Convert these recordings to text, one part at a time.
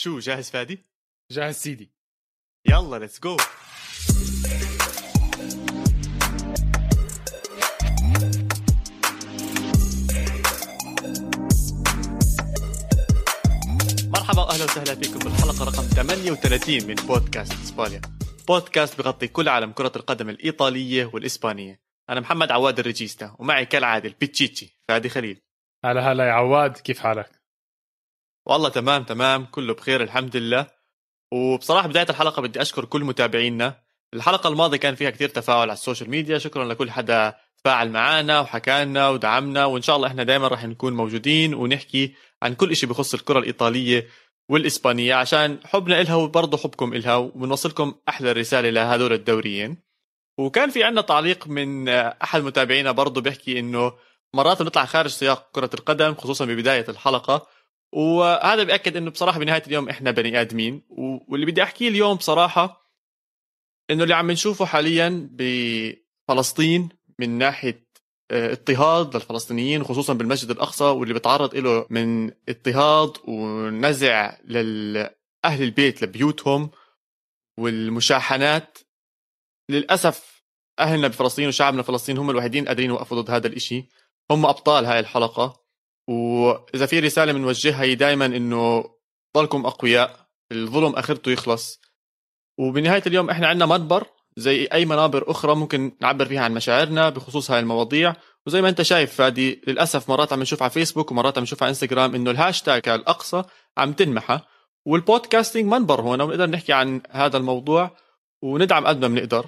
شو جاهز فادي؟ جاهز سيدي. يلا let's go مرحبا واهلا وسهلا فيكم بالحلقة رقم 38 من بودكاست إسبانيا. بودكاست بغطي كل عالم كرة القدم الإيطالية والإسبانية. أنا محمد عواد الريجيستا ومعي كالعادة البيتشيتشي فادي خليل. هلا هلا يا عواد كيف حالك؟ والله تمام تمام. كله بخير الحمد لله. وبصراحة بداية الحلقة بدي أشكر كل متابعينا. الحلقة الماضية كان فيها كثير تفاعل على السوشيال ميديا. شكرا لكل حدا تفاعل معنا وحكانا ودعمنا. وإن شاء الله إحنا دائما راح نكون موجودين ونحكي عن كل شيء بخص الكرة الإيطالية والإسبانية. عشان حبنا إلها وبرضه حبكم إلها وبنوصلكم أحلى رسالة لهدول الدوريين. وكان في عنا تعليق من أحد متابعينا برضه بيحكي إنه مرات بنطلع خارج سياق كرة القدم خصوصا ببداية الحلقة. وهذا بيأكد إنه بصراحة بنهاية اليوم إحنا بني آدمين. واللي بدي أحكيه اليوم بصراحة إنه اللي عم نشوفه حاليا بفلسطين من ناحية آه، اضطهاد للفلسطينيين خصوصا بالمسجد الأقصى واللي بتعرض له من اضطهاد ونزع لاهل البيت لبيوتهم والمشاحنات. للأسف أهلنا بفلسطين وشعبنا فلسطين هم الوحيدين قادرين يوقفوا ضد هذا الإشي. هم أبطال هاي الحلقة. وإذا في رسالة بنوجهها هي دائما إنه ضلكم أقوياء الظلم آخرته يخلص. وبنهاية اليوم إحنا عندنا منبر زي أي منابر أخرى ممكن نعبر فيها عن مشاعرنا بخصوص هاي المواضيع. وزي ما أنت شايف فادي للأسف مرات عم نشوف على فيسبوك ومرات عم نشوف على إنستغرام إنه الهاشتاج الأقصى عم تنمحى. والبودكاستنج منبر هون ونقدر نحكي عن هذا الموضوع وندعم قد ما بنقدر.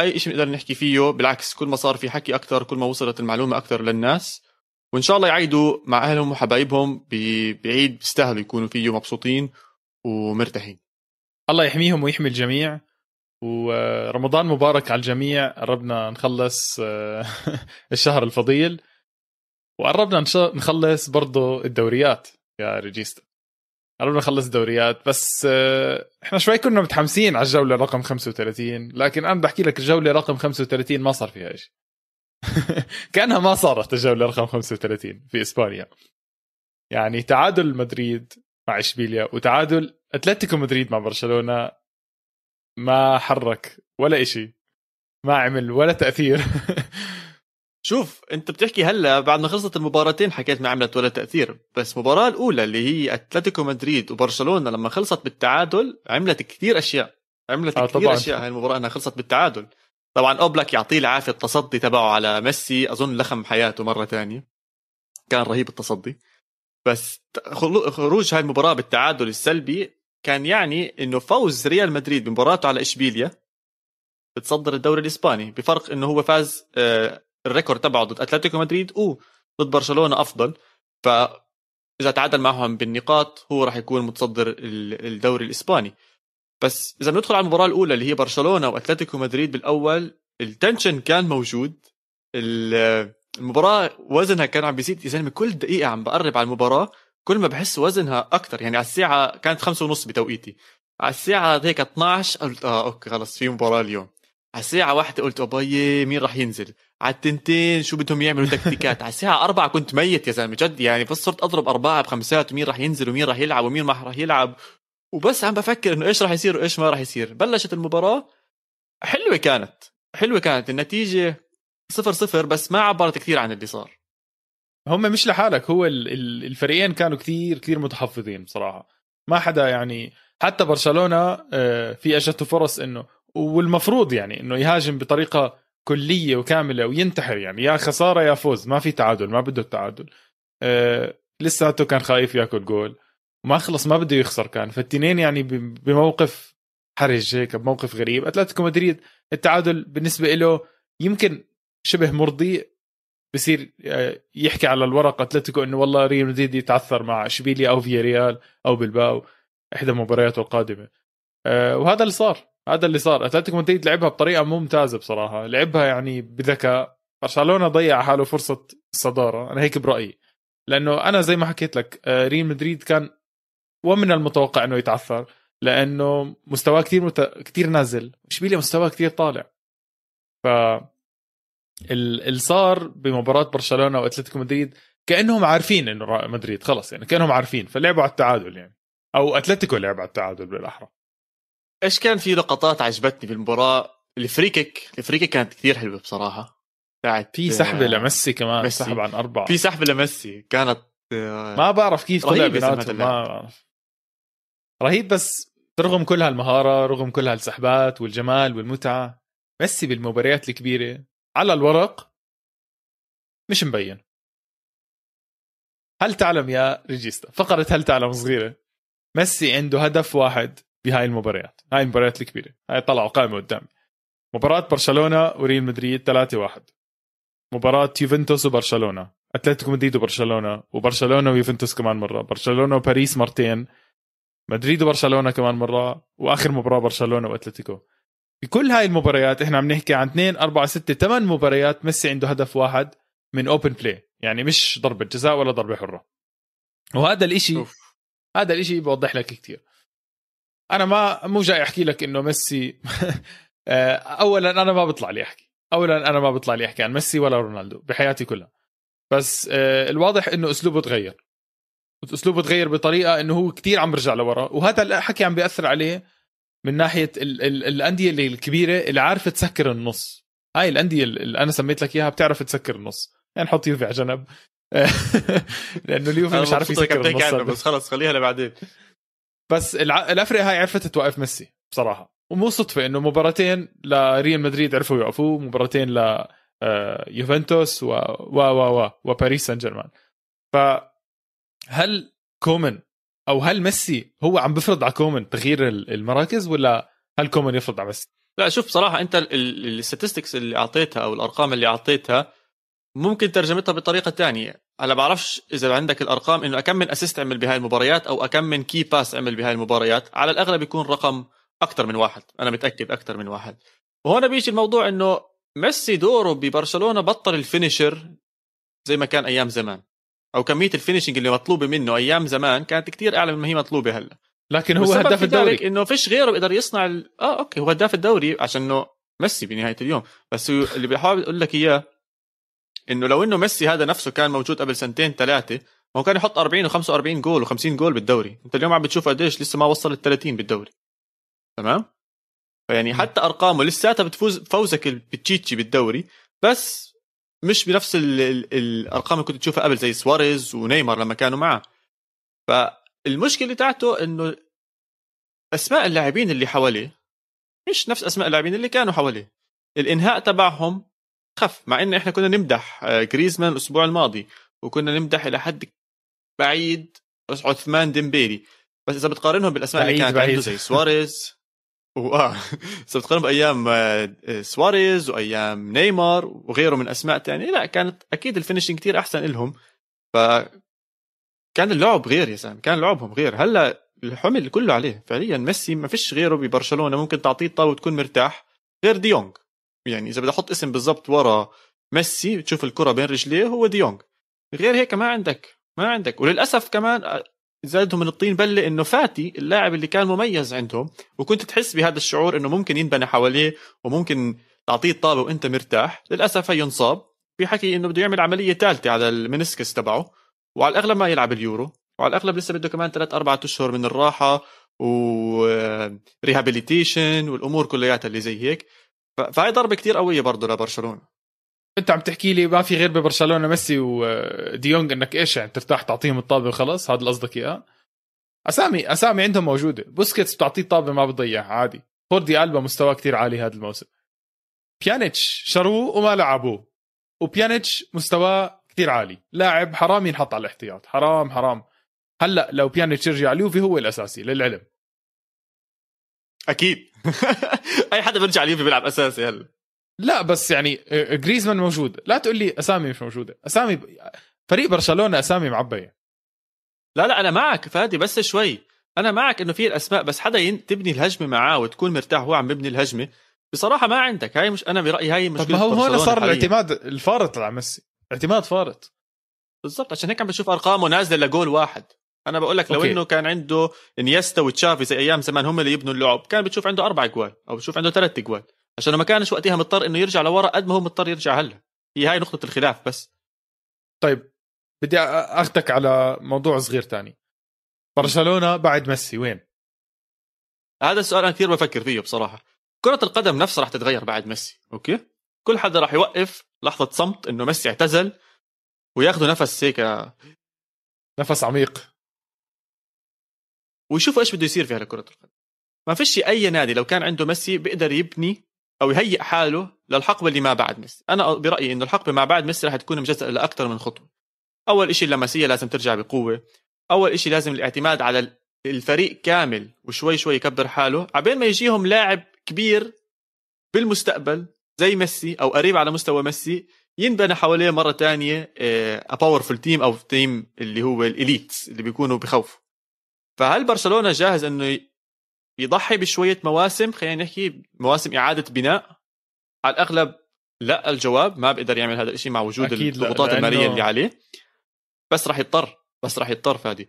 أي شيء بنقدر نحكي فيه بالعكس كل ما صار في حكي أكثر كل ما وصلت المعلومة أكثر للناس. وإن شاء الله يعيدوا مع أهلهم وحبايبهم بعيد بيستاهلوا يكونوا فيه مبسوطين ومرتاحين. الله يحميهم ويحمي الجميع. ورمضان مبارك على الجميع. قربنا نخلص آه، الشهر الفضيل. وقربنا نخلص برضه الدوريات يا ريجيستا قربنا نخلص الدوريات بس آه، إحنا شوي كنا متحمسين على الجولة رقم 35 لكن أنا بحكي لك الجولة رقم 35 ما صار فيها شيء كانها ما صارت الجولة رقم 35 في إسبانيا. يعني تعادل مدريد مع إشبيليا وتعادل أتلتيكو مدريد مع برشلونة ما حرك ولا إشي ما عمل ولا تأثير. شوف أنت بتحكي هلا بعد ما خلصت المباراتين حكيت ما عملت ولا تأثير بس المباراة الأولى اللي هي أتلتيكو مدريد وبرشلونة لما خلصت بالتعادل عملت كثير أشياء عملت آه كثير أشياء. هاي المباراة إنها خلصت بالتعادل. طبعا أوبلاك يعطيه العافية التصدي تبعه على ميسي أظن لخم حياته مرة ثانية كان رهيب التصدي. بس خروج هاي المباراة بالتعادل السلبي كان يعني إنه فوز ريال مدريد بمباراته على إشبيليا. بتصدر الدوري الإسباني. بفرق إنه هو فاز آه، ال record تبعه ضد أتلتيكو مدريد وضد برشلونة أفضل. ف إذا تعادل معهم بالنقاط هو راح يكون متصدر الدوري الإسباني. بس إذا بندخل على المباراة الأولى اللي هي برشلونة وأتلتيكو مدريد بالأول ال tension كان موجود. المباراة وزنها كان عم بيزيد يا زلمة كل دقيقة عم بقرب على المباراة. كل ما بحس وزنها أكثر يعني على الساعة كانت خمسة ونص بتوقيتي. على الساعة هيك 12 قلت آه okay خلص في مباراة اليوم. على الساعة واحدة قلت أبي مين راح ينزل؟ على التنتين شو بدهم يعملوا؟ تكتيكات. على الساعة أربعة كنت ميت يا زلمة جد يعني بس صرت أضرب أربعة بخمسات ومين راح ينزل ومين راح يلعب ومين ما راح يلعب. وبس عم بفكر إنه إيش راح يصير وإيش ما راح يصير. بلشت المباراة حلوة كانت حلوة كانت. النتيجة صفر صفر بس ما عبرت كثير عن اللي صار. هم مش لحالك هو الفريقين كانوا كثير كثير متحفظين بصراحة. ما حدا يعني حتى برشلونة آه، في اجته فرص إنه والمفروض يعني إنه يهاجم بطريقة كلية وكاملة وينتحر يعني يا خسارة يا فوز. ما في تعادل ما بده التعادل. أه لساته كان خايف ياكل جول. وما خلص ما بده يخسر كان. فالتنين يعني بموقف حرج هيك بموقف غريب. أتلتيكو مدريد التعادل بالنسبة له يمكن شبه مرضي. بصير آه، يحكي على الورق أتلتيكو إنه والله ريال مدريد يتعثر مع إشبيليا أو فيا ريال أو بلباو إحدى مبارياته القادمة. أه وهذا اللي صار. هذا اللي صار. أتلتيكو مدريد لعبها بطريقة ممتازة بصراحة. لعبها يعني بذكاء. برشلونة ضيع حاله فرصة الصداره أنا هيك برأيي. لأنه أنا زي ما حكيت لك آه، ريال مدريد كان ومن المتوقع إنه يتعثر لأنه مستواه كثير مت... كثير نازل. اشبيليا مستواه كثير طالع. ف اللي صار بمباراة برشلونة وأتلتيكو مدريد كأنهم عارفين إنه مدريد خلص يعني كأنهم عارفين فلعبوا على التعادل يعني. أو أتلتيكو لعب على التعادل بالأحرى. إيش كان في لقطات عجبتني بالمباراه الفريكك الفريكك كانت كثير حلوة بصراحة. بتاعت في سحبه لميسي كمان ميسي. سحب عن أربعة. في سحبه لميسي. كانت آه، ما بعرف كيف طلع بيناتهم ما بعرف. رهيب بس رغم كل هالمهارة رغم كل هالسحبات والجمال والمتعة ميسي بالمباريات الكبيرة على الورق مش مبين. هل تعلم يا Regista؟ فقرة هل تعلم صغيرة. ميسي عنده هدف واحد بهاي المباريات هاي المباريات الكبيرة هاي طلعوا قائمة قدامي. مباراة برشلونة وريال مدريد 3-1 مباراة يوفنتوس وبرشلونة أتلتيكو مدريد وبرشلونة وبرشلونة ويوفنتوس كمان مرة. برشلونة وباريس مرتين. مدريد وبرشلونة كمان مرة وآخر مباراة برشلونة وأتلتيكو. بكل هاي المباريات إحنا عم نحكي عن 2 4 6 8 مباريات ميسي عنده هدف واحد من open play يعني مش ضربة جزاء ولا ضربة حرة. وهذا الاشي off. هذا الإشي بوضح لك كثير أنا ما مو جاي أحكي لك إنه ميسي آه، اولا أنا ما بطلع لي أحكي. اولا أنا ما بطلع لي أحكي عن ميسي ولا رونالدو بحياتي كلها. بس آه، الواضح إنه أسلوبه تغير. اسلوبه تغير بطريقة إنه هو كتير عم برجع لورا. وهذا الحكي عم بيأثر عليه من ناحية ال ال الأندية اللي الكبيرة اللي عارفة تسكر النص. هاي الأندية اللي أنا سميت لك إياها بتعرف تسكر النص. يعني نحط يوفي على جنب. لأنه اليوفي مش عارف يسكر النص بس خلص خليها لبعدين. بس الافرقه هاي عرفت توقف ميسي بصراحة. ومو صدفة إنه مباراتين لريال مدريد عرفوا يوقفوه مباراتين ل آه، يوفنتوس و و و و وباريس سان جيرمان. فهل كومن أو هل ميسي هو عم بفرض على كومن تغيير المراكز ولا هل كومن يفرض على ميسي؟ لا شوف بصراحة أنت ال statistics اللي أعطيتها أو الأرقام اللي أعطيتها ممكن ترجمتها بطريقة ثانية أنا بعرفش إذا عندك الأرقام إنه كم من assist عمل بهاي المباريات أو كم من key pass عمل بهاي المباريات. على الأغلب يكون رقم أكثر من واحد. أنا متأكد أكثر من واحد. وهنا بيجي الموضوع إنه ميسي دوره ببرشلونة بطل ال finisher زي ما كان أيام زمان. أو كمية ال finishing اللي مطلوبة منه أيام زمان كانت كتير أعلى مما هي مطلوبة هلا. لكن هو هداف الدوري. إنه فيش غيره بيقدر يصنع ال... آه okay هو هداف الدوري عشان إنه ميسي بنهاية اليوم. بس اللي بحاول أقول لك إياه إنه لو إنه ميسي هذا نفسه كان موجود قبل سنتين ثلاثة ما هو كان يحط 40 و45 جول و50 جول بالدوري. أنت اليوم عم بتشوف قديش لسه ما وصل ال 30 بالدوري. تمام؟ فيعني حتى أرقامه لساتها بتفوز فوزك بالتشيتشي بالدوري. بس مش بنفس ال ال الأرقام اللي كنت تشوفها قبل زي سواريز ونيمار لما كانوا معه. فالمشكلة تاعته إنه أسماء اللاعبين اللي حواليه مش نفس أسماء اللاعبين اللي كانوا حواليه. الإنهاء تبعهم خف مع إن إحنا كنا نمدح جريزمان الأسبوع الماضي وكنا نمدح إلى حد بعيد عثمان ديمبيلي. بس إذا بتقارنهم بالأسماء اللي كانت بعيد. عنده زي سواريز واه اذا بتقارن بأيام آه، سواريز وأيام نيمار وغيره من أسماء تانية. لا كانت أكيد ال finishing كتير أحسن لهم ف كان اللعب غير يا سام كان لعبهم غير. هلأ الحمل كله عليه. فعليا ميسي ما فيش غيره ببرشلونة ممكن تعطيه الطاولة وتكون مرتاح غير ديونج يعني إذا بدي أحط اسم بالضبط ورا ميسي تشوف الكرة بين رجليه هو ديونج غير هيك ما عندك ما عندك. وللأسف كمان آه، زادهم من الطين بله إنه فاتي اللاعب اللي كان مميز عندهم وكنت تحس بهذا الشعور إنه ممكن ينبنى حواليه وممكن تعطيه الطابة وأنت مرتاح. للأسف هي انصاب في حكي إنه بده يعمل عملية ثالثه على ال meniscus تبعه وعلى الأغلب ما يلعب اليورو وعلى الأغلب لسه بده كمان ثلاث اربعة أشهر من الراحة و rehabilitation والأمور كلياتها اللي زي هيك. فهي ضربة كتير قوية برضه لبرشلونة. انت عم تحكي لي ما في غير ببرشلونة ميسي وديونج إنك إيش يعني ترتاح تعطيهم الطابة وخلص؟ هذا اللي قصدك إياه؟ أسامي أسامي عندهم موجودة. بوسكيتس بتعطيه الطابه ما بتضيعها عادي. خوردي ألبا مستواه كتير عالي هذا الموسم. بيانيتش شروه وما لعبوه. وبيانيتش مستواه كتير عالي. لاعب حرام ينحط على الاحتياط. حرام حرام. هلأ لو بيانيتش يرجع اليوفي هو الأساسي للعلم. أكيد. أي حدا بيرجع اليوفي بيلعب أساسي هلأ. لا بس يعني جريزمان موجود. لا تقول لي أسامي مش موجودة. أسامي فريق برشلونة أسامي معبية. لا لا أنا معك فادي بس شوي. أنا معك إنه في الأسماء بس حدا تبني الهجمة معاه وتكون مرتاح وهو عم ببني الهجمة. بصراحة ما عندك. هاي مش أنا برأيي هاي مشكلة ما هو هون صار الاعتماد الفارط على ميسي اعتماد فارط. بالضبط. عشان هيك عم بشوف أرقامه نازلة لجول واحد. أنا بقول لك لو okay. إنه كان عنده إنيستا وتشافي زي أيام زمان هم اللي يبنوا اللعب كان بتشوف عنده أربع جوال أو بتشوف عنده ثلاث جوال. عشان ما كانش وقتها مضطر إنه يرجع لورا قد ما هو مضطر يرجع هلا. هي هاي نقطة الخلاف بس. طيب بدي اخذك على موضوع صغير تاني. برشلونة بعد ميسي وين؟ هذا السؤال أنا كثير بفكر فيه بصراحة. كرة القدم نفسها رح تتغير بعد ميسي أوكي؟ كل حدا رح يوقف لحظة صمت إنه ميسي اعتزل وياخذوا نفس هيك نفس عميق. ويشوفوا إيش بده يصير في كرة القدم. ما فيش أي نادي لو كان عنده ميسي بيقدر يبني أو يهيئ حاله للحقبه اللي ما بعد ميسي أنا برأيي إنه الحقبه ما بعد ميسي رح تكون مجزئه لأكثر من خطوة. أول شيء اللاماسيا لازم ترجع بقوة. أول شيء لازم الاعتماد على الفريق كامل وشوي شوي يكبر حاله. عبين ما يجيهم لاعب كبير بالمستقبل زي ميسي أو قريب على مستوى ميسي ينبنى حواليه مرة تانية powerful team أو team اللي هو ال elites اللي بيكونوا بخوفوا فهل برشلونة جاهز إنه يضحي بشوية مواسم خلينا نحكي مواسم إعادة بناء. على الأغلب لا الجواب ما بيقدر يعمل هذا الشيء مع وجود الضغوطات المالية اللي عليه. بس راح يضطر بس راح يضطر فادي.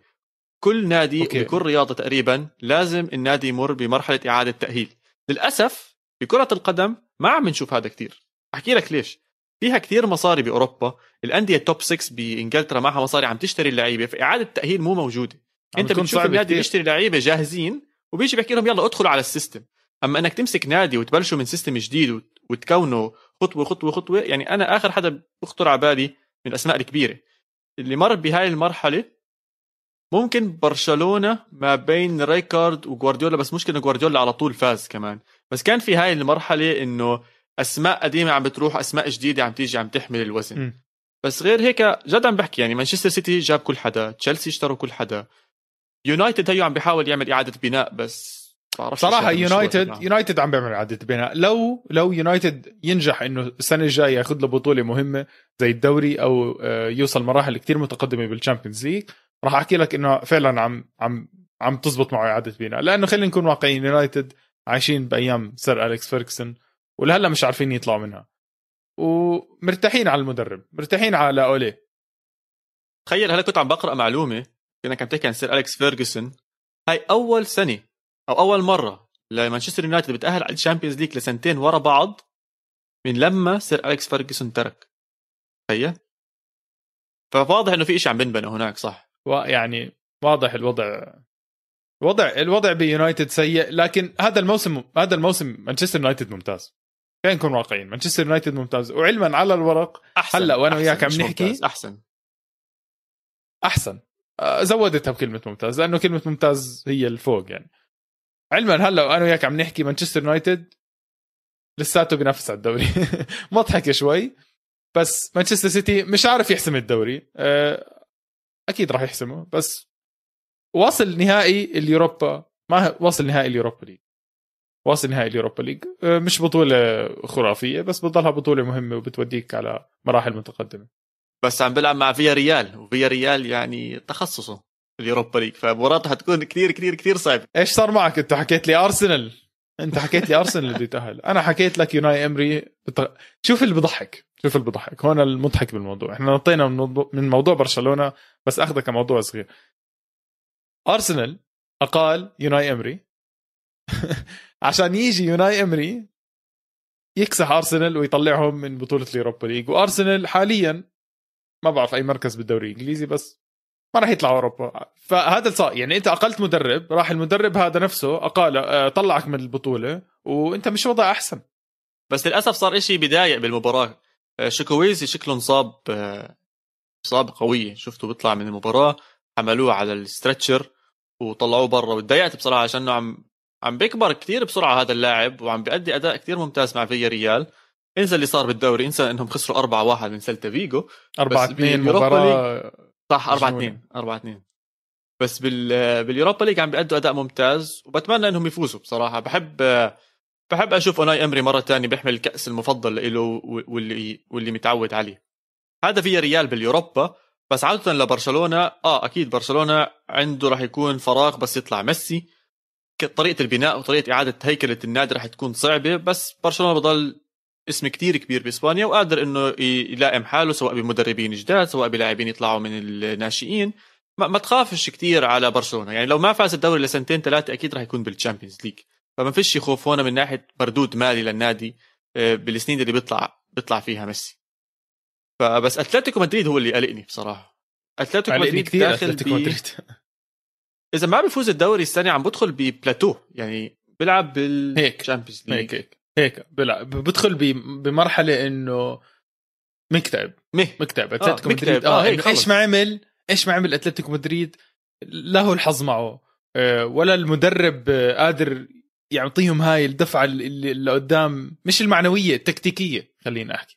كل نادي okay. بكل رياضة تقريبا لازم النادي يمر بمرحلة إعادة تأهيل. للأسف بكره القدم ما عم نشوف هذا كثير. أحكي لك ليش. فيها كثير مصاري بأوروبا. الأندية ال top 6 بإنجلترا معها مصاري عم تشتري اللعيبه فإعادة التاهيل مو موجودة. أنت بتشوف النادي بيشتري لعيبة جاهزين وبيجي بيحكي لهم يلا ادخلوا على ال system. أما إنك تمسك نادي وتبلشوا من system جديد وتكونوا خطوة خطوة خطوة يعني أنا آخر حدا بخطر على بالي من الأسماء الكبيرة. اللي مر بهاي المرحلة ممكن برشلونة ما بين ريكارد وجوارديولا بس مشكله جوارديولا على طول فاز كمان. بس كان في هاي المرحلة إنه أسماء قديمة عم بتروح أسماء جديدة عم تيجي عم تحمل الوزن. م. بس غير هيك جد عم بحكي يعني مانشستر سيتي جاب كل حدا تشيلسي اشتروا كل حدا. يونايتد هيو عم بيحاول يعمل إعادة بناء بس صراحة يونايتد يونايتد عم بيعمل إعادة بناء. لو لو يونايتد ينجح إنه السنة الجاية ياخذ له بطولة مهمة زي الدوري أو آه، يوصل مراحل كتير متقدمة بال Champions League راح أحكي لك إنه فعلا عم عم عم تزبط معه إعادة بناء. لأنه خلينا نكون واقعيين يونايتد عايشين بأيام سير أليكس فيركسون ولهلأ مش عارفين يطلعوا منها. ومرتاحين على المدرب مرتاحين على أولي. تخيل هلا كنت عم بقرأ معلومة كأنك عم تحكي عن سير أليكس فيرجسون. هاي أول سنة أو أول مرة لمانشستر يونايتد بتأهل على ال Champions League لسنتين ورا بعض من لما سير أليكس فيرجسون ترك. تخيل. فواضح إنه في شيء عم بنبنى هناك صح؟ يعني واضح الوضع. الوضع الوضع بيونايتد سيء لكن هذا الموسم هذا الموسم مانشستر يونايتد ممتاز. خلينا نكون واقعيين مانشستر يونايتد ممتاز. وعلما على الورق أحسن هلا وأنا وياك عم نحكي. أحسن. أحسن. زودتها بكلمة ممتاز لأنه كلمة ممتاز هي الفوق يعني. علما هلا وأنا وياك عم نحكي مانشستر يونايتد لساته بينافس على الدوري. مضحكه شوي بس مانشستر سيتي مش عارف يحسم الدوري. آه، أكيد راح يحسمه بس واصل نهائي ال Europa ما واصل نهائي ال Europa League. واصل نهائي ال Europa League. آه، مش بطولة خرافية بس بتضلها بطولة مهمة وبتوديك على مراحل متقدمة. بس عم بلعب مع فيا ريال وفيا ريال يعني تخصصه ال Europa League فمباراته حتكون كثير كثير كثير صعبة. إيش صار معك؟ أنت حكيت لي أرسنال. أنت حكيت لي أرسنال بده يتاهل أنا حكيت لك أوناي إمري بت... شوف اللي بضحك شوف اللي بضحك. هون المضحك بالموضوع. إحنا نطينا من موضوع برشلونة بس أخذه كموضوع صغير. أرسنال أقال يوناي إمري. عشان يجي يوناي إمري يكسح أرسنال ويطلعهم من بطولة اليوروبا ليج. وأرسنال حاليا ما بعرف أي مركز بالدوري الإنجليزي بس ما راح يطلع أوروبا. فهذا صار يعني أنت أقلت مدرب راح المدرب هذا نفسه أقال آه، طلعك من البطولة وأنت مش وضع أحسن. بس للأسف صار إشي بداية بالمباراة. آه، تشوكويزي شكله انصاب آه، اصابه قويه شفته بيطلع من المباراة حملوه على ال stretcher وطلعوه برا. وتضايقت بصراحة عشانه عم عم بيكبر كثير بسرعة هذا اللاعب وعم بيأدي أداء كثير ممتاز مع فيا ريال. انسى اللي صار بالدوري انسى انهم خسروا 4 1 من سلتا فيجو 4 2 مباراة صح 4 2 4 2 بس بال بال Europa League عم بيأدوا أداء ممتاز وبتمنى إنهم يفوزوا بصراحة. بحب بحب أشوف أوناي أمري مرة ثانية بيحمل الكأس المفضل له واللي واللي متعود عليه. هذا فيا ريال بال Europa بس عودة لبرشلونة آه أكيد برشلونة عنده راح يكون فراغ بس يطلع ميسي. طريقة البناء وطريقة إعادة هيكلة النادي راح تكون صعبة بس برشلونة بضل اسم كتير كبير بإسبانيا وقادر إنه يلائم حاله سواء بمدربين جداد سواء بلاعبين يطلعوا من الناشئين. ما, ما تخافش كتير على برشلونة. يعني لو ما فاز الدوري لسنتين ثلاثة أكيد راح يكون بال Champions League فما فيش خوف هون من ناحية مردود مالي للنادي آه، بالسنين اللي بيطلع بيطلع فيها ميسي. فبس أتلتيكو مدريد هو اللي قلقني بصراحة. أتلتيكو مدريد كثير داخل أتلتيكو مدريد. إذا ما بيفوز الدوري السنة عم بدخل ببلاتو. يعني بيلعب بال Champions League هيك هيك. هيك بلعب بدخل بمرحلة إنه مكتئب. مكتئب. أتلتيكو آه مدريد آه, آه هيك إيش ما عمل إيش ما عمل أتلتيكو مدريد لا هو الحظ معه. آه ولا المدرب آه قادر يعطيهم هاي الدفعة اللي, اللي قدام مش المعنوية التكتيكية خلينا أحكي.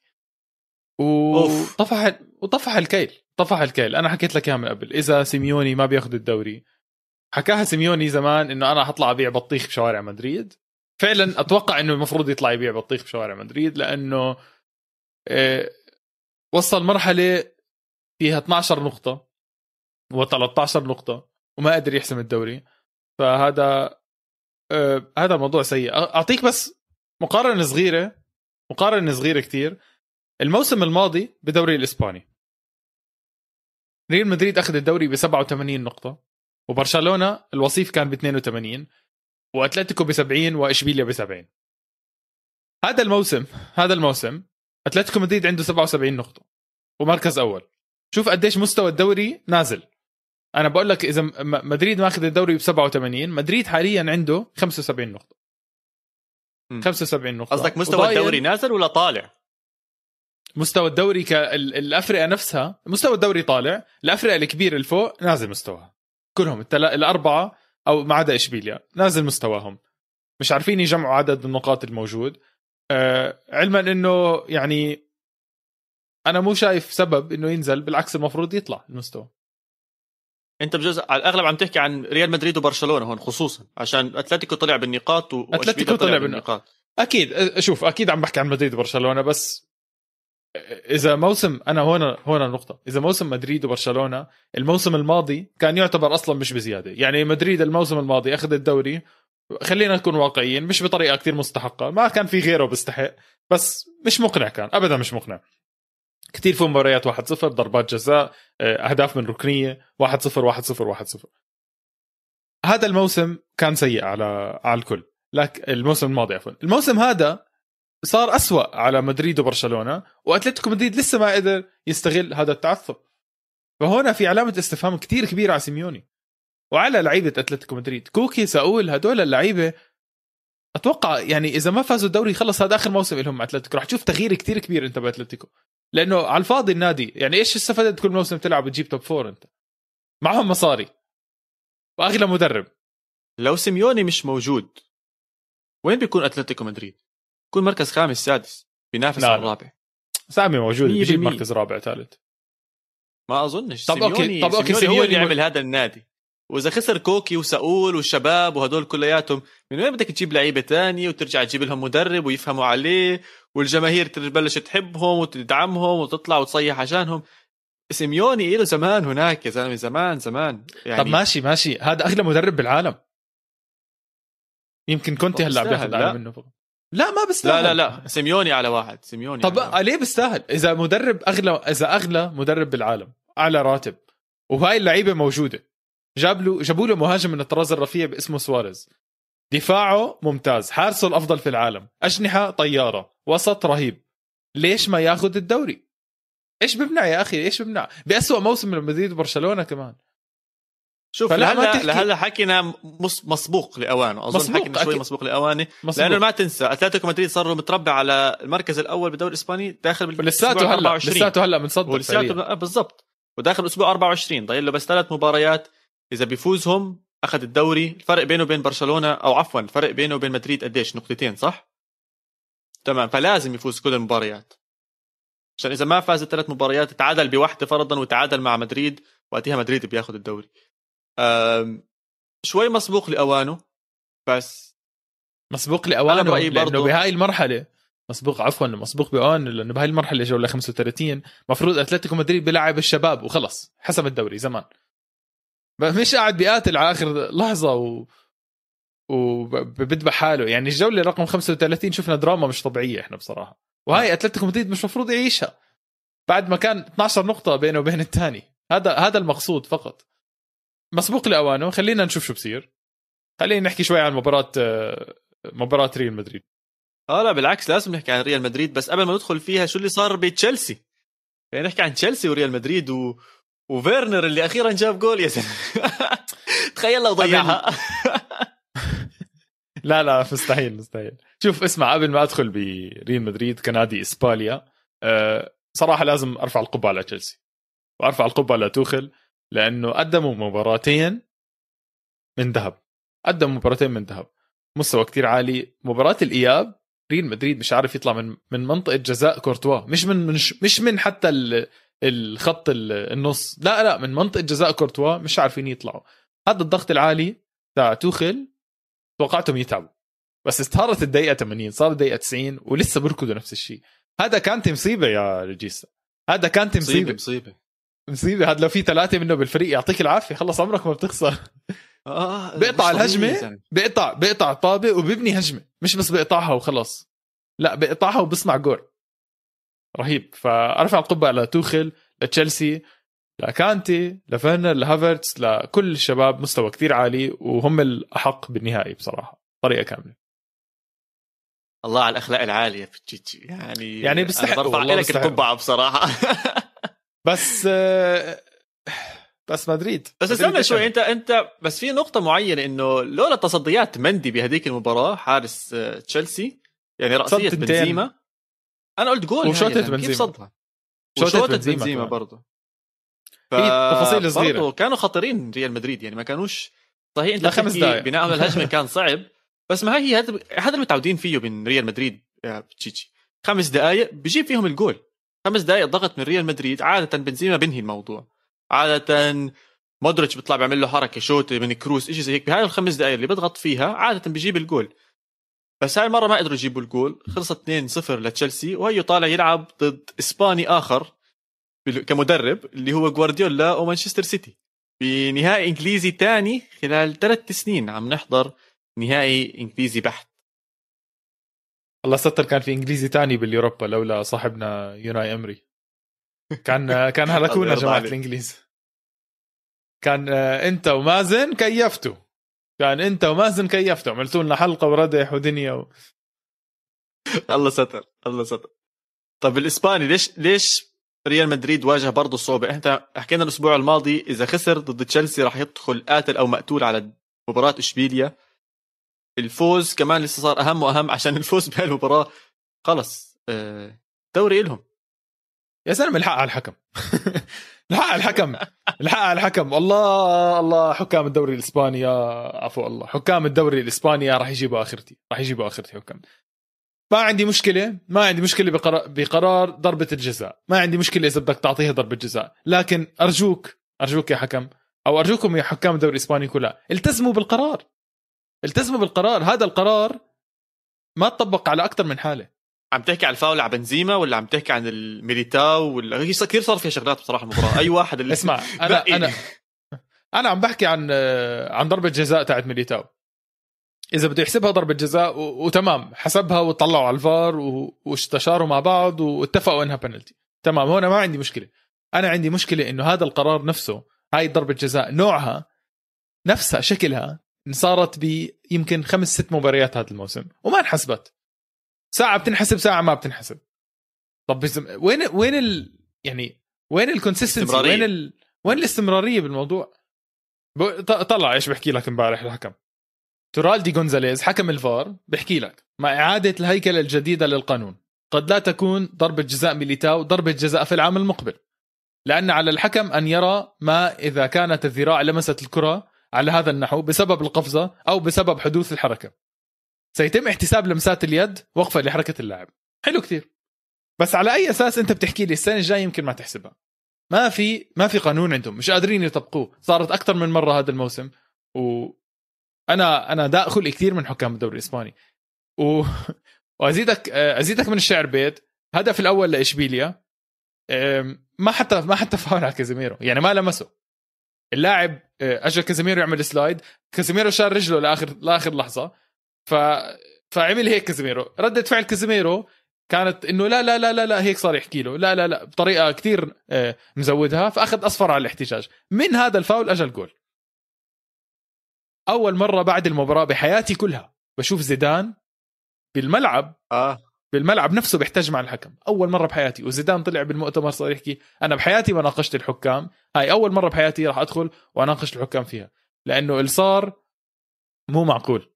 وطفح وطفح الكيل. طفح الكيل. أنا حكيت لك اياها من قبل. إذا سيميوني ما بياخذ الدوري. حكاها سيميوني زمان إنه أنا حطلع أبيع بطيخ بشوارع مدريد. فعلا أتوقع إنه المفروض يطلع يبيع بطيخ بشوارع مدريد لأنه آه، وصل مرحلة فيها 12 نقطة و13 نقطة وما قدر يحسم الدوري. فهذا آه هذا موضوع سيء. أعطيك بس مقارنة صغيرة مقارنة صغيرة كتير. الموسم الماضي بالدوري الإسباني. ريال مدريد أخذ الدوري ب 87 نقطة وبرشلونة الوصيف كان ب 82 وأتلتيكو ب 70 وإشبيليا ب 70 هذا الموسم هذا الموسم أتلتيكو مدريد عنده 77 نقطة. ومركز أول. شوف قديش مستوى الدوري نازل. أنا بقول لك إذا مدريد ماخذ الدوري ب 87 مدريد حاليا عنده 75 نقطة. 75 نقطة. قصدك مستوى الدوري نازل ولا طالع؟ مستوى الدوري كالافرقه نفسها مستوى الدوري طالع الافرقه الكبيره اللي فوق نازل مستواها. كلهم التل... الأربعة أو ما عدا اشبيليا نازل مستواهم. مش عارفين يجمعوا عدد النقاط الموجود. آه علما إنه يعني أنا مو شايف سبب إنه ينزل بالعكس المفروض يطلع المستوى. أنت بجوز على الأغلب عم تحكي عن ريال مدريد وبرشلونة هون خصوصا عشان أتلتيكو طلع بالنقاط و... أتلتيكو طلع, طلع بالنقاط. أكيد شوف أكيد عم بحكي عن مدريد وبرشلونة بس إذا موسم أنا هون هون النقطة. إذا موسم مدريد وبرشلونة الموسم الماضي كان يعتبر أصلا مش بزيادة. يعني مدريد الموسم الماضي أخذ الدوري خلينا نكون واقعيين مش بطريقة كثير مستحقة. ما كان في غيره بيستحق بس مش مقنع كان. ابدا مش مقنع. كثير في مباريات 1-0 ضربات جزاء آه، أهداف من ركنية 1-0 1-0 1-0 هذا الموسم كان سيء على على الكل. لكن الموسم الماضي عفوا. الموسم هذا صار أسوأ على مدريد وبرشلونة وأتلتيكو مدريد لسه ما قدر يستغل هذا التعثر. فهنا في علامة استفهام كتير كبيرة على سيميوني. وعلى لعيبة أتلتيكو مدريد كوكي ساول هدول اللعيبة أتوقع يعني إذا ما فازوا الدوري خلص هذا آخر موسم لهم مع أتلتيكو. رح تشوف تغيير كتير كبير أنت بأتلتيكو. لأنه على الفاضي النادي يعني إيش استفدت كل موسم تلعب وتجيب top four أنت؟ معهم مصاري. وأغلى مدرب. لو سيميوني مش موجود وين بيكون أتلتيكو مدريد؟ يكون مركز خامس سادس بينافس على الرابع. سيميوني موجود بيجيب مركز رابع ثالث. ما أظنش. طب أوكي طب أوكي سيميوني هو اللي يعمل هذا النادي. وإذا خسر كوكي وساول والشباب وهدول كلياتهم من وين بدك تجيب لعيبة تانية وترجع تجيب لهم مدرب ويفهموا عليه؟ والجماهير تبلش تحبهم وتدعمهم وتطلع وتصيح عشانهم. سيميوني له زمان هناك يا زلمة زمان زمان. يعني طب ماشي ماشي. هذا أغلى مدرب بالعالم. يمكن كنت هلأ بياخذ منه لا ما بيستاهل. لا لا لا سيميوني على واحد سيميوني طب ليه بيستاهل؟ إذا مدرب أغلى إذا أغلى مدرب بالعالم أعلى راتب. وهاي اللعيبة موجودة. جاب له جابوا له مهاجم من الطراز الرفيع باسمه سواريز. دفاعه ممتاز حارسه الأفضل في العالم. أجنحة طيارة وسط رهيب. ليش ما ياخذ الدوري؟ إيش بمنع يا أخي؟ إيش بمنع؟ بأسوأ موسم لمدريد وبرشلونة كمان. شوف لهلا لهلا حكينا مسبوق لأوانه. أظن مسبوق حكينا شوي مسبوق لأوانه. لأنه ما تنسى أتلتيكو مدريد صار له متربع على المركز الأول بالدوري الإسباني داخل لساته هلا لساته هلا متصدر لساته بالضبط. وداخل أسبوع 24 ضايل له بس ثلاث مباريات. إذا بيفوزهم أخذ الدوري. الفرق بينه وبين برشلونة أو عفوا الفرق بينه وبين مدريد قديش؟ نقطتين صح؟ تمام. فلازم يفوز كل المباريات. عشان إذا ما فاز الثلاث مباريات تعادل بواحده فرضا وتعادل مع مدريد. وقتها مدريد بياخذ الدوري. شوي مسبوق لأوانه بس مسبوق لأوانه برأيي لأنه بهاي المرحلة مسبوق عفوا مسبوق باوان لأنه بهاي المرحلة جولة 35 مفروض أتلتيكو مدريد بيلعب الشباب وخلص حسب الدوري زمان. مش قاعد بيقاتل على آخر لحظة و وبذبح حاله يعني الجولة رقم 35 شفنا دراما مش طبيعية إحنا بصراحة. وهاي أتلتيكو مدريد مش مفروض يعيشها. بعد ما كان 12 نقطة بينه وبين الثاني هذا هذا المقصود فقط. مسبوق لاوانه خلينا نشوف شو بصير. خلينا نحكي شوي عن مباراة مباراة ريال مدريد. آه لا بالعكس لازم نحكي عن ريال مدريد بس قبل ما ندخل فيها شو اللي صار بتشيلسي؟ يعني نحكي عن تشيلسي وريال مدريد و... وفيرنر اللي أخيرا جاب جول يا زلمه تخيل لو ضيعها. لا لا مستحيل مستحيل. شوف اسمع قبل ما أدخل بريال مدريد كنادي إسبانيا أه صراحة لازم أرفع القبعة على تشيلسي وأرفع القبعة لتوخل لأنه قدموا مباراتين من ذهب. قدموا مباراتين من ذهب. مستوى كتير عالي. مباراة الإياب ريال مدريد مش عارف يطلع من من منطقة جزاء كورتوا. مش من مش, مش من حتى الخط النص. لا لا من منطقة جزاء كورتوا مش عارفين يطلعوا. هذا الضغط العالي تاع توخل توقعتهم يتعبوا. بس استهرت الدقيقة 80 صار الدقيقة 90 ولسه بيركضوا نفس الشيء. هذا كانت مصيبه يا رجيسا هذا كانت مصيبة مصيبة. مصيبه هذا لو في ثلاثة منه بالفريق يعطيك العافية. خلص عمرك ما بتخسر. آه بيقطع الهجمة بيقطع بيقطع طابة وبيبني هجمة. مش بس بيقطعها وخلص. لا بيقطعها وبصنع جول. رهيب. فأرفع القبعة لتوخل لتشيلسي لكانتي لفيرنر لهافرتس لكل الشباب. مستوى كتير عالي وهم الأحق بالنهائي بصراحة. طريقة كاملة. الله على الأخلاق العالية في تشيتشي. يعني يعني بيستحق برفع لك القبعة بصراحة. بس بس مدريد. بس استنى شوي انت انت بس في نقطة معينة إنه لولا تصديات مندي بهذيك المباراة حارس آه، تشيلسي يعني رأسية بنزيما. أنا قلت جول وشوتة بنزيما كيف صدها؟ وشوتة بنزيما, بنزيما برضه. ف... تفاصيل صغيرة. كانوا خطرين ريال مدريد يعني ما كانوش صحيح أنت خمس دقائق بناء على الهجمة كان صعب بس ما هي هذا هذا متعودين فيه من ريال مدريد يا تشيتشي خمس دقائق بجيب فيهم الجول. خمس دقائق ضغط من ريال مدريد عادة بنزيما بنهي الموضوع. عادة مودريتش بيطلع بيعمل له حركة شوت من كروس شيء زي هيك. بهاي الخمس دقائق اللي بيضغط فيها عادة بيجيب الجول. بس هاي المرة ما قدروا يجيبوا الجول. خلصت 2-0 لتشيلسي وهي طالع يلعب ضد إسباني آخر كمدرب اللي هو جوارديولا ومانشستر سيتي. بنهائي إنجليزي ثاني خلال ثلاث سنين عم نحضر نهائي إنجليزي بحت. الله ستر كان في إنجليزي ثاني باليوروبا لولا صاحبنا يوناي أمري. كان كان هلكونا جماعة الإنجليز. كان آه، أنت ومازن كيفتوا. كان أنت ومازن كيفتوا. عملتوا لنا حلقة وردح ودنيا و... الله ستر الله ستر. طب الإسباني ليش ليش ريال مدريد واجه برضه صعوبة؟ إحنا حكينا الأسبوع الماضي إذا خسر ضد تشيلسي راح يدخل قاتل أو مقتول على مباراة إشبيليا. الفوز كمان لسه صار أهم وأهم عشان الفوز بهالمباراه خلص آه، دوري لهم يا زلمه الحق على الحكم. الحق على الحكم. الحق على الحكم. الله الله حكام الدوري الإسباني يا عفو الله. حكام الدوري الإسباني راح يجيبوا آخرتي. راح يجيبوا آخرتي حكام. ما عندي مشكلة ما عندي مشكلة بقرار, بقرار ضربة الجزاء. ما عندي مشكلة إذا بدك تعطيها ضربة جزاء. لكن أرجوك أرجوك يا حكم أو أرجوكم يا حكام الدوري الإسباني كلها التزموا بالقرار. التزموا بالقرار. هذا القرار ما تطبق على أكثر من حالة. عم تحكي على الفاول على بنزيما ولا عم تحكي عن الميليتاو ولا هي كثير صار فيها شغلات بصراحة المباراه أي واحد اللي اسمع أنا أنا أنا عم بحكي عن عن ضربة جزاء تاعت ميليتاو. إذا بده يحسبها ضربة جزاء وتمام حسبها وطلعوا على الفار واستشاروا مع بعض واتفقوا إنها بنالتي تمام هون ما عندي مشكلة. أنا عندي مشكلة إنه هذا القرار نفسه هاي ضربة جزاء نوعها نفسها شكلها صارت بيمكن خمس ست مباريات هذا الموسم وما انحسبت. ساعة بتنحسب ساعة ما بتنحسب. طب بزم... وين وين ال... يعني وين ال consistency وين ال... وين الاستمرارية بالموضوع؟ ب... طلع إيش بحكي لك امبارح الحكم. إيتورالدي جونزاليز حكم الفار بحكي لك مع إعادة الهيكله الجديدة للقانون. قد لا تكون ضربة جزاء ميليتاو ضربة جزاء في العام المقبل. لأن على الحكم أن يرى ما إذا كانت الذراع لمست الكرة على هذا النحو بسبب القفزة أو بسبب حدوث الحركة. سيتم احتساب لمسات اليد وفقا لحركة اللاعب. حلو كثير. بس على أي أساس أنت بتحكي لي السنة الجاية يمكن ما تحسبها؟ ما في ما في قانون عندهم. مش قادرين يطبقوه. صارت أكثر من مرة هذا الموسم. و أنا أنا دا خلق كثير من حكام الدوري الإسباني. و... وأزيدك أزيدك من الشعر بيت. هدف الأول لإشبيليا. ما حتى ما حتى فاول على كازيميرو. يعني ما لمسه. اللاعب اجى كازيميرو يعمل slide. كازيميرو شال رجله لاخر لآخر لحظة. ف فعمل هيك كازيميرو. ردة فعل كازيميرو كانت إنه لا لا لا لا لا هيك صار يحكي له. لا لا لا بطريقة كثير آه، مزودها. فأخذ أصفر على الاحتجاج. من هذا الفاول اجى الجول أول مرة بعد المباراة بحياتي كلها بشوف زيدان بالملعب. آه. بالملعب نفسه بيحتج مع الحكم. أول مرة بحياتي وزيدان طلع بالمؤتمر صار يحكي أنا بحياتي ما ناقشت الحكام. هاي أول مرة بحياتي راح أدخل وأناقش الحكام فيها لأنه اللي صار مو معقول.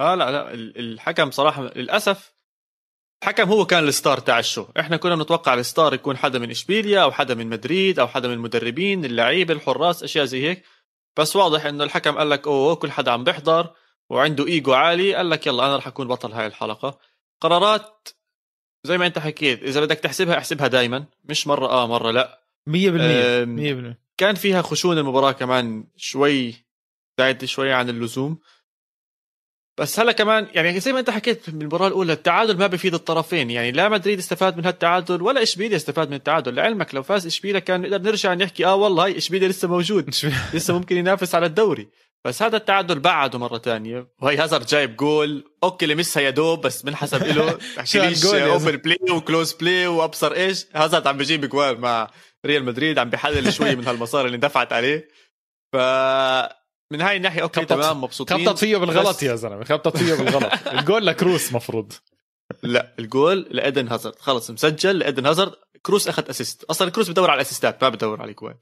آه لا لا الحكم صراحة للأسف الحكم هو كان ال star تاع ال show. إحنا كنا نتوقع ال star يكون حدا من إشبيليا أو حدا من مدريد أو حدا من المدربين اللعيبة الحراس أشياء زي هيك. بس واضح إنه الحكم قال لك أوه كل حدا عم بيحضر وعنده إيجو عالي. قال لك يلا أنا راح أكون بطل هاي الحلقة. قرارات زي ما انت حكيت إذا بدك تحسبها احسبها دائما مش مرة آه مرة لا. 100% 100% كان فيها خشونة المباراة كمان شوي زايد شوي عن اللزوم. بس هلا كمان يعني زي ما انت حكيت بالمباراة الأولى التعادل ما بيفيد الطرفين. يعني لا مدريد استفاد من هالتعادل ولا إشبيليا استفاد من التعادل. لعلمك لو فاز إشبيليا كان نقدر نرجع نحكي آه والله هاي إشبيليا لسه موجود. لسه ممكن ينافس على الدوري. بس هذا التعادل بعده مرة تانية. وهي هازارد جايب جول. okay لمسها يا دوب بس بنحسب له تحكي ليش؟ open play و close play وأبصر إيش؟ هازارد عم بيجيب جوال مع ريال مدريد عم بيحلل شوي من هالمصاري اللي اندفعت عليه. ف من هاي الناحية okay تمام مبسوطين. خبطت فيه بالغلط بس... يا زلمة خبطت فيه بالغلط. الجول لكروس مفروض. لا الجول لإدين هازارد. خلص مسجل لإدين هازارد. كروس أخذ assist أصلا كروس بدور على ال assist ات ما بدور على الجوال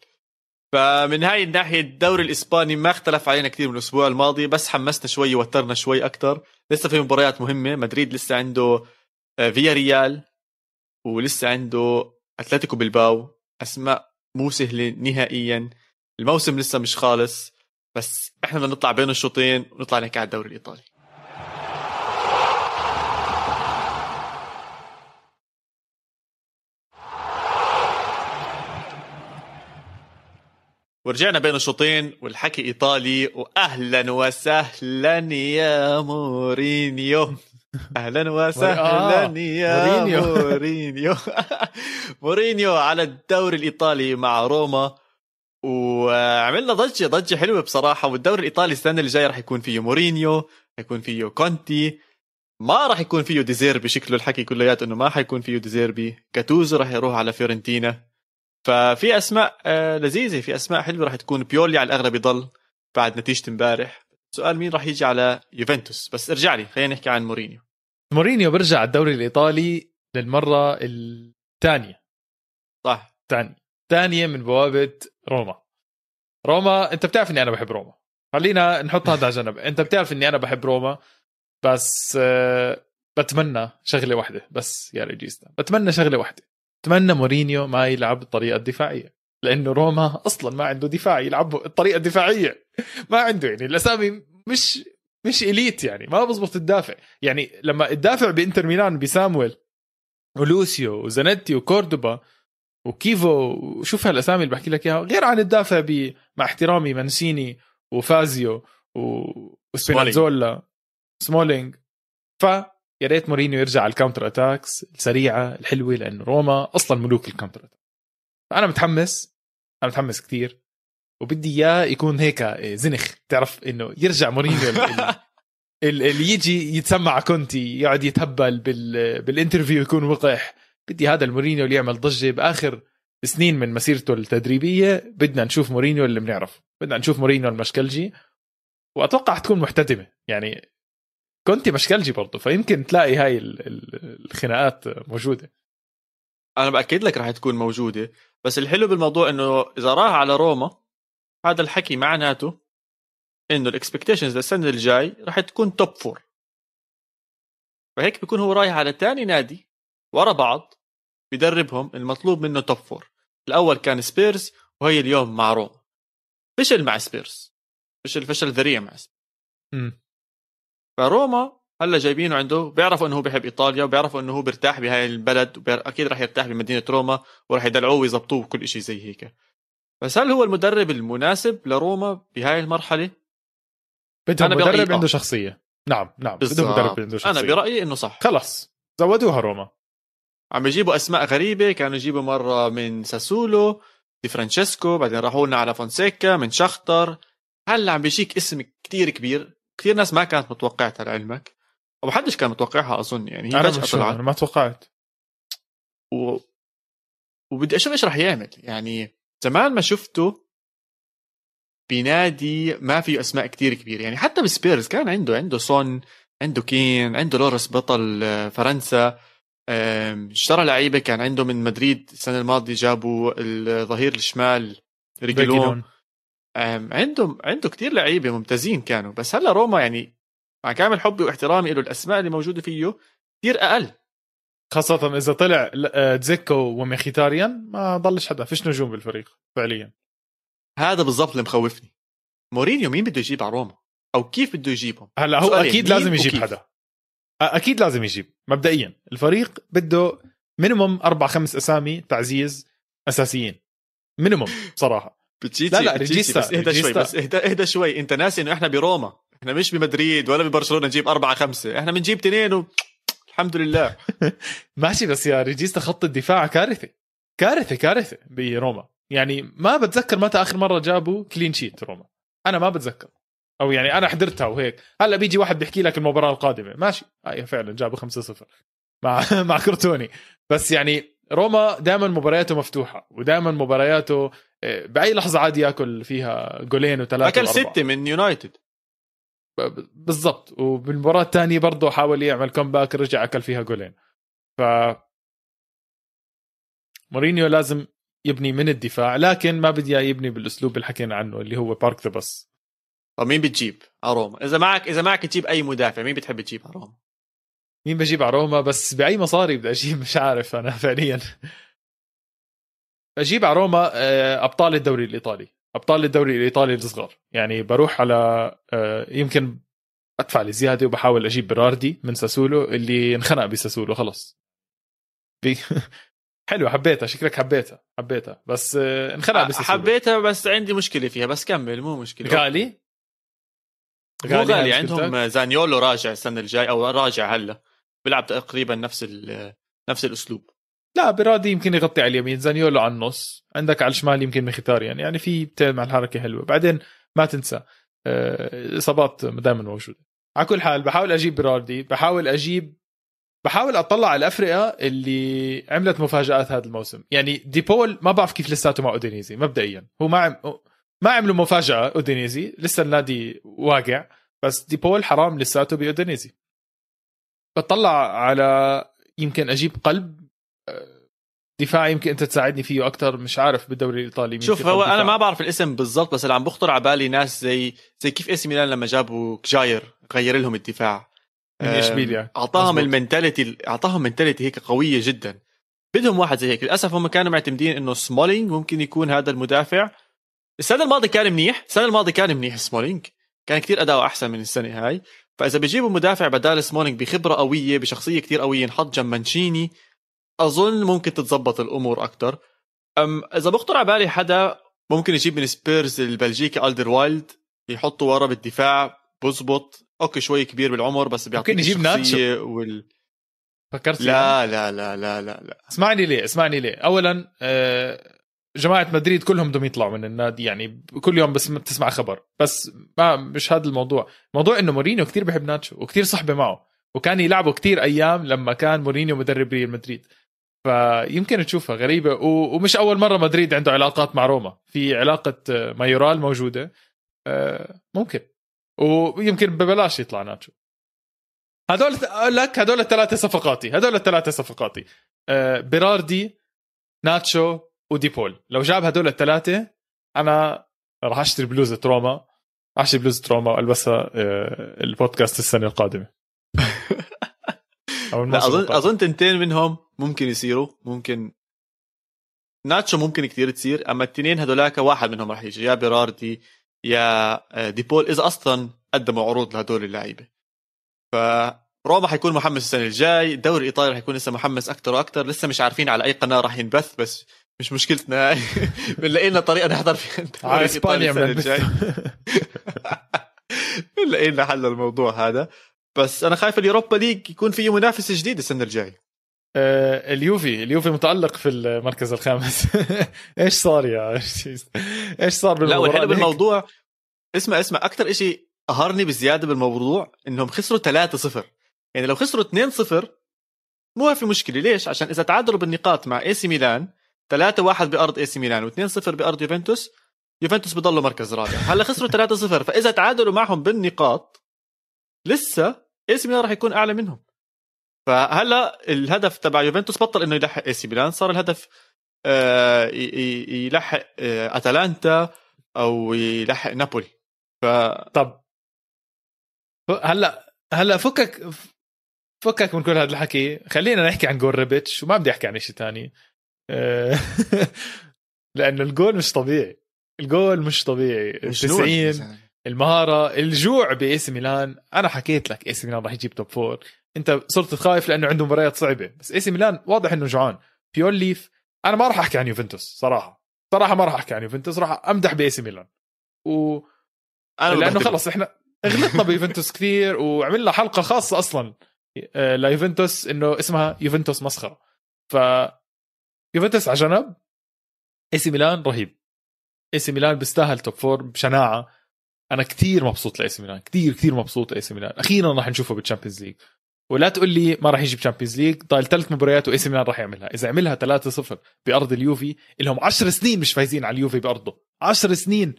فمن هاي الناحية الدوري الإسباني ما اختلف علينا كثير من الأسبوع الماضي بس حمسنا شوي وترنا شوي أكثر لسه في مباريات مهمة مدريد لسه عنده آه، فيا ريال ولسه عنده أتلتيكو بالباو أسماء مو سهلة نهائيا. الموسم لسه مش خالص بس إحنا بدنا نطلع بين الشوطين ونطلع نحكي على الدوري الإيطالي. ورجعنا بين الشوطين والحكي إيطالي. واهلا وسهلا يا مورينيو. أهلا وسهلا آه. يا مورينيو. مورينيو. مورينيو على الدوري الإيطالي مع روما. وعملنا ضجة ضجة حلوة بصراحة. والدوري الإيطالي السنة اللي جاية راح يكون فيه مورينيو حيكون فيه كونتي. ما راح يكون فيه ديزيربي. شكله الحكي كلياته إنه ما حيكون فيه ديزيربي. كاتوزو راح يروح على فيورنتينا. ففي أسماء آه، لذيذة. في أسماء حلوة راح تكون. بيولي على الاغلب يضل بعد نتيجة امبارح. سؤال مين راح يجي على يوفنتوس؟ بس ارجع لي خلينا نحكي عن مورينيو. مورينيو برجع الدوري الإيطالي للمرة الثانية. صح. ثانية. ثانية من بوابة روما. روما أنت بتعرف إني أنا بحب روما. خلينا نحط هذا على جنب. أنت بتعرف إني أنا بحب روما بس آه، بتمنى شغلة واحدة. بس يا ريجيستا بتمنى شغلة واحدة. بتمنى مورينيو ما يلعب بالطريقة الدفاعيه لأنه روما أصلا ما عنده دفاع يلعب الطريقة الدفاعيه ما عنده يعني الأسامي مش مش elite يعني ما بزبط تدافع يعني لما تدافع بإنتر ميلان بسامويل ولوسيو وزانيتي وكوردوبا وكيفو وشوف هالأسامي اللي بحكي لك إياها غير عن تدافع مع احترامي مانسيني وفازيو وسبينازولا سمولينج ف يا ريت مورينيو يرجع على ال counter attacks السريعة الحلوة لأنه روما أصلا ملوك ال counter attack فانا متحمس أنا متحمس كثير وبدي إياه يكون هيك زنخ. تعرف إنه يرجع مورينيو اللي يجي يتسمع كونتي يقعد يتهبل بال interview يكون وقح. بدي هذا المورينيو اللي يعمل ضجة. بآخر سنين من مسيرته التدريبية بدنا نشوف مورينيو اللي بنعرفه. بدنا نشوف مورينيو المشكلجي. وأتوقع تكون محتدمه يعني كونتي مشكلجي برضه فيمكن تلاقي هاي الخناقات موجودة. أنا بأكد لك راح تكون موجودة بس الحلو بالموضوع إنه إذا راح على روما هذا الحكي معناته إنه ال expectations للسنة الجاي راح تكون top four فهيك بيكون هو رايح على ثاني نادي ورا بعض بيدربهم المطلوب منه top four الأول كان سبيرز وهي اليوم مع روما. فشل مع سبيرز. فشل فشل ذريع مع سبيرز. فروما هلا جايبينه عنده بيعرفوا إنه هو بيحب إيطاليا وبيعرفوا إنه هو بيرتاح بهاي البلد واكيد راح يرتاح بمدينة روما وراح يدلعوه ويظبطوه وكل شيء زي هيك. بس هل هو المدرب المناسب لروما بهاي المرحلة؟ بدهم مدرب عنده شخصية. نعم نعم بدهم مدرب عنده شخصية. أنا برأيي إنه صح. خلص. زودوها روما. عم يجيبوا أسماء غريبة كانوا يجيبوا مرة من ساسولو دي فرانشيسكو بعدين راحوا لنا على فونسيكا من شختر. هلا عم بيجيك اسم كتير كبير. كثير ناس ما كانت متوقعتها لعلمك أو حدش كان متوقعها أظن يعني هي فجاه طلعت أنا ما توقعت. و... وبدي أشوف إيش راح يعمل يعني زمان ما شفته بنادي ما فيه أسماء كتير كبيرة يعني حتى بسبيرز كان عنده عنده سون عنده كين عنده لورس بطل آه، فرنسا اشترى لعيبة كان عنده من مدريد السنة الماضية جابوا الظهير الشمال ريجلون آم، عنده عنده كتير لعيبة ممتازين كانوا بس هلا روما يعني مع كامل حبي واحترامي له الأسماء اللي موجودة فيه كتير أقل. خاصة إذا طلع آه، تزيكو وميخيتاريان ما ضلش حدا فيش نجوم بالفريق فعليا. هذا بالضبط اللي مخوفني. مورينيو مين بده يجيب على روما؟ أو كيف بده يجيبهم هلا هو أكيد مين لازم يجيب وكيف؟ حدا. أكيد لازم يجيب مبدئيا. الفريق بده minimum أربع خمس أسامي تعزيز أساسيين. minimum صراحة. بتجيتي لا، لا، ريجيستا- بس اهدى شوي. بس اهدى اهدى شوي. انت ناسي انه إحنا بروما. إحنا مش بمدريد ولا ببرشلونة نجيب أربعة خمسة. إحنا بنجيب تنين و... الحمد لله. ماشي بس يا ريجيستا خط الدفاع كارثة. كارثة كارثة بروما. يعني ما بتذكر متى آخر مرة جابوا clean sheet روما. أنا ما بتذكر. أو يعني أنا حضرتها وهيك. هلأ بيجي واحد بيحكي لك المباراة القادمة. ماشي. هاي فعلا جابوا 5-0 مع مع كرتوني. بس يعني روما دائما مبارياته مفتوحة ودائما مبارياته آه، بأي لحظة عادي ياكل فيها جولين وثلاثة أكل. ستة من يونايتد. بالضبط. وبالمباراة الثانية برضه حاول يعمل comeback رجع أكل فيها جولين. ف مورينيو لازم يبني من الدفاع لكن ما بدي يبني بالأسلوب اللي حكينا عنه اللي هو park the bus طب مين بتجيب؟ على روما إذا معك إذا معك تجيب أي مدافع مين بتحب تجيب؟ على روما مين بجيب؟ على روما بس بأي مصاري بدي أجيب؟ مش عارف أنا فعليا. بجيب على روما آه، أبطال الدوري الإيطالي. أبطال الدوري الإيطالي الصغار. يعني بروح على آه، يمكن أدفع لي زياده وبحاول أجيب براردي من ساسولو اللي انخنق بساسولو خلص. بي... حلو حبيتها شكلك حبيتها حبيتها. بس آه، انخنق بساسولو. حبيتها بس عندي مشكلة فيها. بس كمل مو مشكلة. غالي؟ مو غالي عندهم؟ زانيولو راجع السنة الجاي أو راجع هلا. بيلعب تقريبا نفس نفس الأسلوب. لا براردي يمكن يغطي على اليمين. زانيولو على النص. عندك على الشمال يمكن مخيتاريان يعني في بتعمل الحركة حلوة. بعدين ما تنسى آه، الاصابات دائما موجودة. على كل حال بحاول أجيب براردي بحاول أجيب بحاول أطلع على الافرقه اللي عملت مفاجآت هذا الموسم. يعني ديبول ما بعرف كيف لساته مع أودينيزي مبدئيا. هو ما عم... ما عملوا مفاجأة أودينيزي. لسه النادي واقع بس ديبول حرام لساته بأودينيزي. بطلع على يمكن أجيب قلب دفاع يمكن انت تساعدني فيه أكثر مش عارف بالدوري الإيطالي شوف هو أنا. ما بعرف الاسم بالضبط بس اللي عم بخطر على بالي ناس زي زي كيف إي سي ميلان لما جابوا جاير غير لهم الدفاع. من اشبيليا أعطاهم مزبوط. ال mentality أعطاهم mentality هيك قوية جدا. بدهم واحد زي هيك. للأسف هم كانوا معتمدين إنه سمولينج ممكن يكون هذا المدافع. السنة الماضية كان منيح السنة الماضية كان منيح سمولينج كان كتير اداؤه أحسن من السنة هاي. فإذا بيجيبوا مدافع بدال سمولينج بخبرة قوية بشخصية كتير قوية نحط جنب مانشيني. أظن ممكن تتزبط الأمور أكثر أم إذا بخطر على بالي حدا ممكن يجيب من سبيرز البلجيكي ألدر وايلد يحطه ورا بالدفاع بزبط. okay شوي كبير بالعمر بس بيعطيك يجيب الشخصية وال... فكرت. لا لا لا لا لا لا. اسمعني ليه اسمعني ليه. اولا آه، جماعة مدريد كلهم بدهم يطلعوا من النادي يعني كل يوم بس تسمع خبر. بس ما مش هذا الموضوع. موضوع إنه مورينيو كتير بحب ناتشو وكتير صحبة معه وكان يلعبوا كتير أيام لما كان مورينيو مدرب ريال مدريد. فيمكن تشوفها غريبة ومش أول مرة مدريد عنده علاقات مع روما. في علاقة آه، مايورال موجودة. آه، ممكن. ويمكن ببلاش يطلع ناتشو. هدول لك هدول الثلاثة صفقاتي هدول الثلاثة صفقاتي. آه، بيراردي ناتشو وديبول لو جاب هدول الثلاثة أنا راح أشتري بلوزه روما أشتري بلوزه روما وألبسها البودكاست السنة القادمة. لا اظن. أظن تنتين منهم ممكن يصيروا ممكن ناتشو ممكن كتير تصير أما التنين هدولاك واحد منهم راح يجي يا بيراردي يا آه، ديبول إذا أصلا قدموا عروض لهدول اللعيبة. فروما حيكون محمس السنة الجاي الدوري الايطالي راح يكون لسه محمس أكثر وأكثر لسه مش عارفين على أي قناة راح ينبث بس مش مشكلتنا. هاي بنلاقي لنا طريقة نحضر فيها. على إسبانيا السنة من الجاي. بنلاقي لنا حل الموضوع هذا. بس أنا خايف ال Europa League يكون فيه منافسة جديدة السنة الجايه آه، اليوفي. اليوفي متألق في المركز الخامس. إيش صار يا إيش صار لا بالمباراة؟ والحلو؟ بالموضوع اسمع اسمع أكثر شيء قهرني بزيادة بالموضوع إنهم خسروا 3-0 يعني لو خسروا 2-0 مو في مشكلة. ليش؟ عشان إذا تعادلوا بالنقاط مع إي سي ميلان 3-1 بأرض إي سي ميلان و2-0 بأرض يوفنتوس يوفنتوس بضلوا مركز رابع. هلأ خسروا 3-0 فإذا تعادلوا معهم بالنقاط لسه إي سي ميلان راح يكون أعلى منهم. فهلا الهدف تبع يوفنتوس بطل إنه يلحق اي سي ميلان صار الهدف آه، يلحق آه، أتلانتا أو يلحق نابولي. ف طب هلا هلا فكك فكك من كل هذا الحكي. خلينا نحكي عن جول ريبيتش وما بدي أحكي عن شيء ثاني آه، لأنه الجول مش طبيعي. الجول مش طبيعي. 90 المهارة الجوع باي سي ميلان أنا حكيت لك اي سي ميلان راح يجيب top four انت صرت خايف لأنه عنده مباريات صعبة. بس اي سي ميلان واضح انه جوعان. بيولي ف أنا ما راح أحكي عن يوفنتوس صراحة. صراحة ما راح أحكي عن يوفنتوس راح أمدح باي سي ميلان و أنا لأنه خلص إحنا غلطنا بيوفنتوس كثير وعملنا حلقة خاصة أصلا آه، ليوفنتوس إنه اسمها يوفنتوس مسخرة. ف يوفنتوس على جنب. اي سي ميلان رهيب. اي سي ميلان بيستاهل top four بشناعة. أنا كثير مبسوط لاي سي ميلان كثير كثير مبسوط لاي سي ميلان أخيرا راح نشوفه بال Champions League ولا تقول لي ما راح يجي ب Champions League ضايل ثلاث مباريات واي سي ميلان راح يعملها. إذا عملها 3-0 بأرض اليوفي لهم 10 سنين مش فايزين على اليوفي بأرضه. 10 سنين.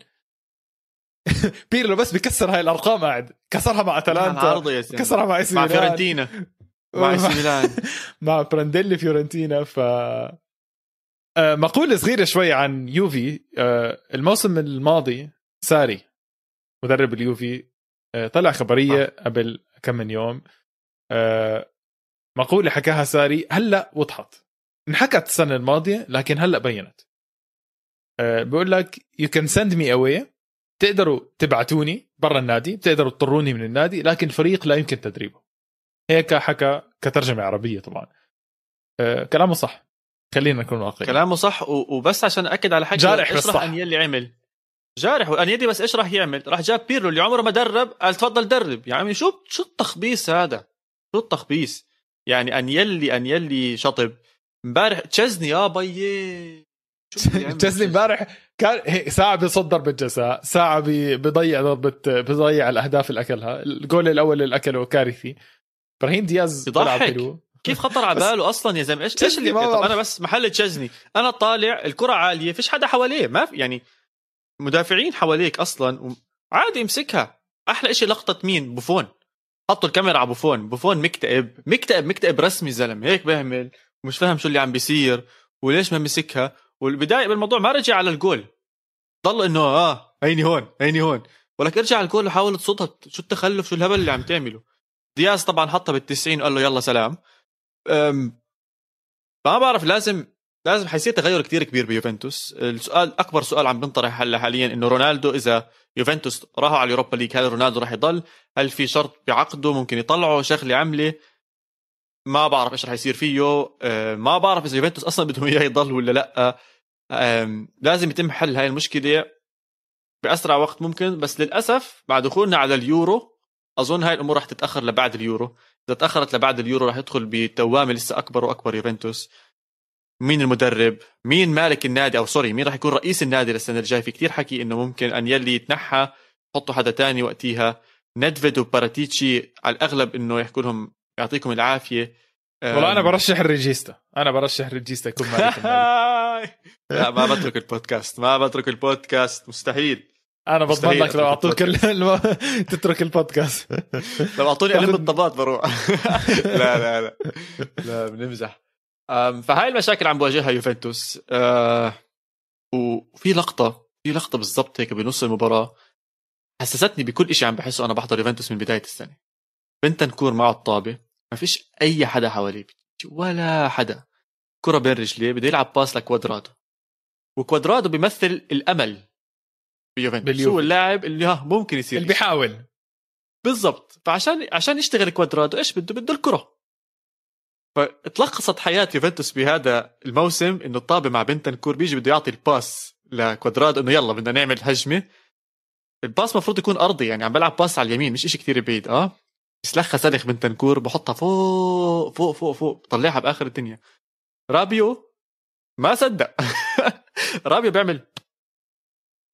بيرلو بس بكسر هاي الأرقام قاعد كسرها مع أتلانتا. كسرها مع اي سي مع فيورنتينا. مع اي سي ميلان. مع برانديلي فيورنتينا. ف آه، مقولة صغيرة شوي عن يوفي. آه، الموسم الماضي ساري مدرب اليوفي آه، طلع خبرية قبل كم من يوم. مقولة حكاها ساري هلأ وضحت. انحكت السنة الماضية لكن هلأ بينت. بقول لك you can send me away تقدروا تبعتوني برا النادي بتقدروا تطروني من النادي لكن الفريق لا يمكن تدريبه. هيك حكى كترجمة عربية طبعا. كلامه صح. خلينا نكون واقعيين. كلامه صح وبس عشان أكد على حكي جارح بس صح. أنيلي عمل. جارح وانيلي بس إيش راح يعمل؟ راح جاب بيرلو اللي عمره ما درب قال تفضل درب. يا عمي شو شو التخبيص هذا؟ شو التخبيص؟ يعني انيلي انيلي شطب. امبارح تشيزني يا بيي. تشيزني امبارح. كان ساعة بيصدر بالجزاء، ساعة بيضيع ضربة بيضيع الأهداف اللي أكلها، الجول الأول اللي أكله كارثي. براهيم دياز بيضحك كيف خطر على باله أصلا يا زلمة؟ إيش إيش اللي طب أنا بس محل تشيزني أنا طالع الكرة عالية فيش حدا حواليه. ما في يعني مدافعين حواليك أصلا عادي امسكها أحلى شيء لقطة مين؟ بوفون. حطوا الكاميرا على بوفون. بوفون مكتئب. مكتئب مكتئب رسمي زلمة. هيك بيعمل ومش فاهم شو اللي عم بيصير وليش ما مسكها. والبداية بالموضوع ما رجع على الجول. ضل إنه آه عيني هون عيني هون. ولك ارجع على الجول وحاول تصدها شو التخلف؟ شو الهبل اللي عم تعمله؟ دياز طبعا حطها بال90 وقال له يلا سلام. ما بعرف لازم لازم حيصير تغير كثير كبير بيوفنتوس. السؤال أكبر سؤال عم بنطرح هلا حاليا إنه رونالدو إذا يوفنتوس راحوا على اليوروبا ليج هل رونالدو راح يضل؟ هل في شرط بعقده ممكن يطلعه؟ شغله عمله ما بعرف إيش راح يصير فيه. ما بعرف إذا يوفنتوس أصلا بدهم إياه يضل ولا لأ. لازم يتم حل هاي المشكلة بأسرع وقت ممكن. بس للأسف بعد دخولنا على اليورو أظن هاي الأمور راح تتأخر لبعد اليورو. إذا تأخرت لبعد اليورو راح يدخل بدوامه لسه أكبر وأكبر يوفنتوس. مين المدرب؟ مين مالك النادي؟ أو sorry مين راح يكون رئيس النادي للسنة الجاية؟ في كتير حكي إنه ممكن أنيلي يتنحى حطوا حدا تاني وقتيها. نيدفيد وباراتيتشي على الأغلب إنه يحكوا لهم يعطيكم العافية. والله أنا برشح الريجيستا. أنا برشح الريجيستا يكون مالك لا ما بترك البودكاست. ما بترك البودكاست. مستحيل. أنا بضمن لك لو أعطوك الم... تترك البودكاست. لو أعطوني علم الطبات بروح. لا لا لا. لا بنمزح. فهاي المشاكل عم بواجهها يوفنتوس. أه وفي لقطة في لقطة بالضبط هيك بنص المباراة حسستني بكل شيء عم بحسه أنا بحضر يوفنتوس من بداية السنة. بنتنكور معه الطابة ما فيش أي حدا حواليه ولا حدا. كرة بين رجليه بده يلعب باس لكوادرادو. وكوادرادو بيمثل الأمل بيوفنتوس. هو اللاعب اللي ها ممكن يصير اللي بيحاول. بالضبط. فعشان عشان يشتغل كوادرادو إيش بده؟ بده الكرة. فتلخصت حياة يوفنتوس بهذا الموسم إنه الطابة مع بنتنكور بيجي بده يعطي الباس لكوادرادو إنه يلا بدنا نعمل هجمة. الباس مفروض يكون أرضي يعني عم بلعب باس على اليمين مش إشي كتير بعيد آه؟ بسلخها سلخ بنتنكور بحطها فوق فوق فوق فوق بطلعها بآخر الدنيا. رابيو ما صدق. رابيو بيعمل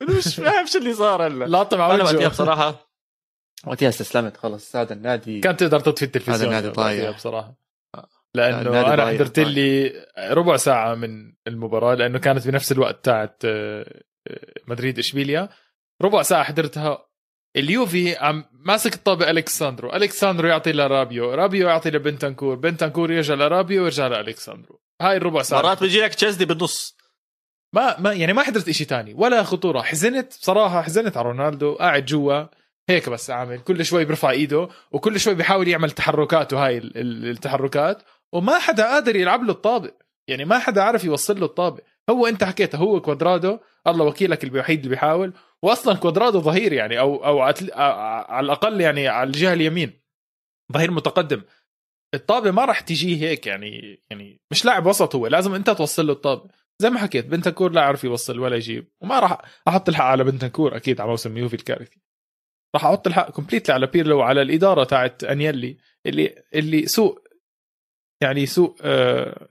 مش فاهم شو اللي صار هلا. لا طبعا أنا وقتها بصراحة وقتها استسلمت خلص هذا النادي. كان تقدر تطفي التلفزيون هذا النادي ضايع بصراحة. لأنه أنا حضرت لي ربع ساعة من المباراة لأنه كانت بنفس الوقت تاعت آه، آه، مدريد إشبيليا. ربع ساعة حضرتها. اليوفي عم ماسك الطابة الكساندرو الكساندرو يعطي لرابيو. رابيو يعطي لبنتنكور بنتنكور يرجع لرابيو ويرجع لالكساندرو هاي الربع ساعة. مرات بيجي لك تشيزني بالنص. ما ما يعني ما حضرت إشي تاني. ولا خطورة. حزنت بصراحة حزنت على رونالدو. قاعد جوا. هيك بس عامل. كل شوي بيرفع إيده وكل شوي بيحاول يعمل تحركاته هاي التحركات. وما حدا قادر يلعب له الطابة. يعني ما حدا عارف يوصل له الطابة. هو انت حكيته هو كوادرادو الله وكيلك الوحيد اللي بيحاول. واصلا كوادرادو ظهير يعني أو أو على الأقل يعني على الجهة اليمين. ظهير متقدم. الطابه ما راح تجيه هيك يعني يعني مش لاعب وسط هو لازم أنت توصل له الطابه زي ما حكيت بنتنكور لا عرف يوصل ولا يجيب. وما راح أحط الحق على بنتنكور أكيد على موسم يوفي الكارثي. راح أحط الحق completely على بيرلو وعلى الإدارة تاعت أنيلي اللي اللي سوء يعني سوء آه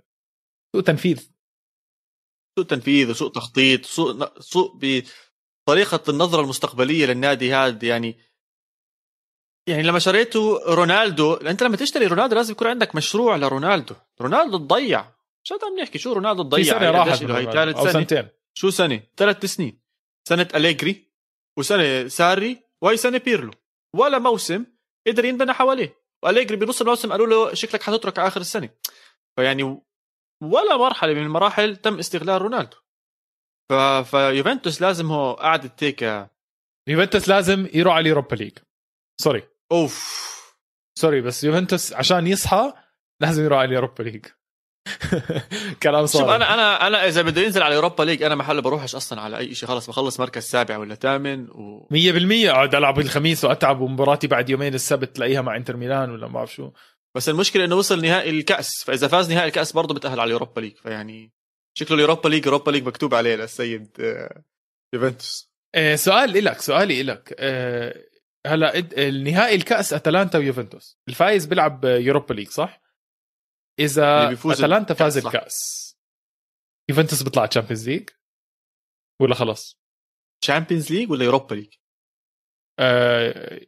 سوء تنفيذ. سوء تنفيذ وسوء تخطيط سوء سوء بطريقة النظرة المستقبلية للنادي هذا يعني. يعني لما شريته رونالدو أنت لما تشتري رونالدو لازم يكون عندك مشروع لرونالدو. رونالدو تضيع شو عم نحكي شو رونالدو تضيع سنة راحت هي ثالث سنة. سنتين. شو سنة؟ ثلاث سنين. سنة أليجري وسنة ساري وهي سنه بيرلو. ولا موسم قدر ينبنى حواليه. واليجري بنص الموسم قالوا له شكلك حتترك آخر السنة. فيعني ولا مرحلة من المراحل تم استغلال رونالدو. ف... فيوفنتوس لازم هو قاعد تيك يوفنتوس لازم يروح على ال Europa League. sorry. أوف. sorry بس يوفنتوس عشان يصحى لازم يروح على ال Europa League. كلام صار شوف أنا أنا أنا إذا بده ينزل على Europa League أنا محل بروحش أصلا على أي شيء خلص بخلص مركز سابع ولا ثامن و 100% اقعد ألعب الخميس وأتعب ومباراتي بعد يومين السبت تلاقيها مع إنتر ميلان ولا ما بعرف شو. بس المشكلة إنه وصل نهائي الكأس فإذا فاز نهائي الكأس برضه بتأهل على ال Europa League فيعني شكله ال Europa League Europa League مكتوب عليه للسيد آه، يوفنتوس. آه، سؤال لك سؤالي لك آه، هلا النهائي الكأس أتلانتا ويوفنتوس. الفايز بيلعب Europa League صح؟ إذا أتلانتا فاز الكأس يوفنتوس بيطلع Champions League ولا خلص؟ Champions League ولا Europa League؟ آه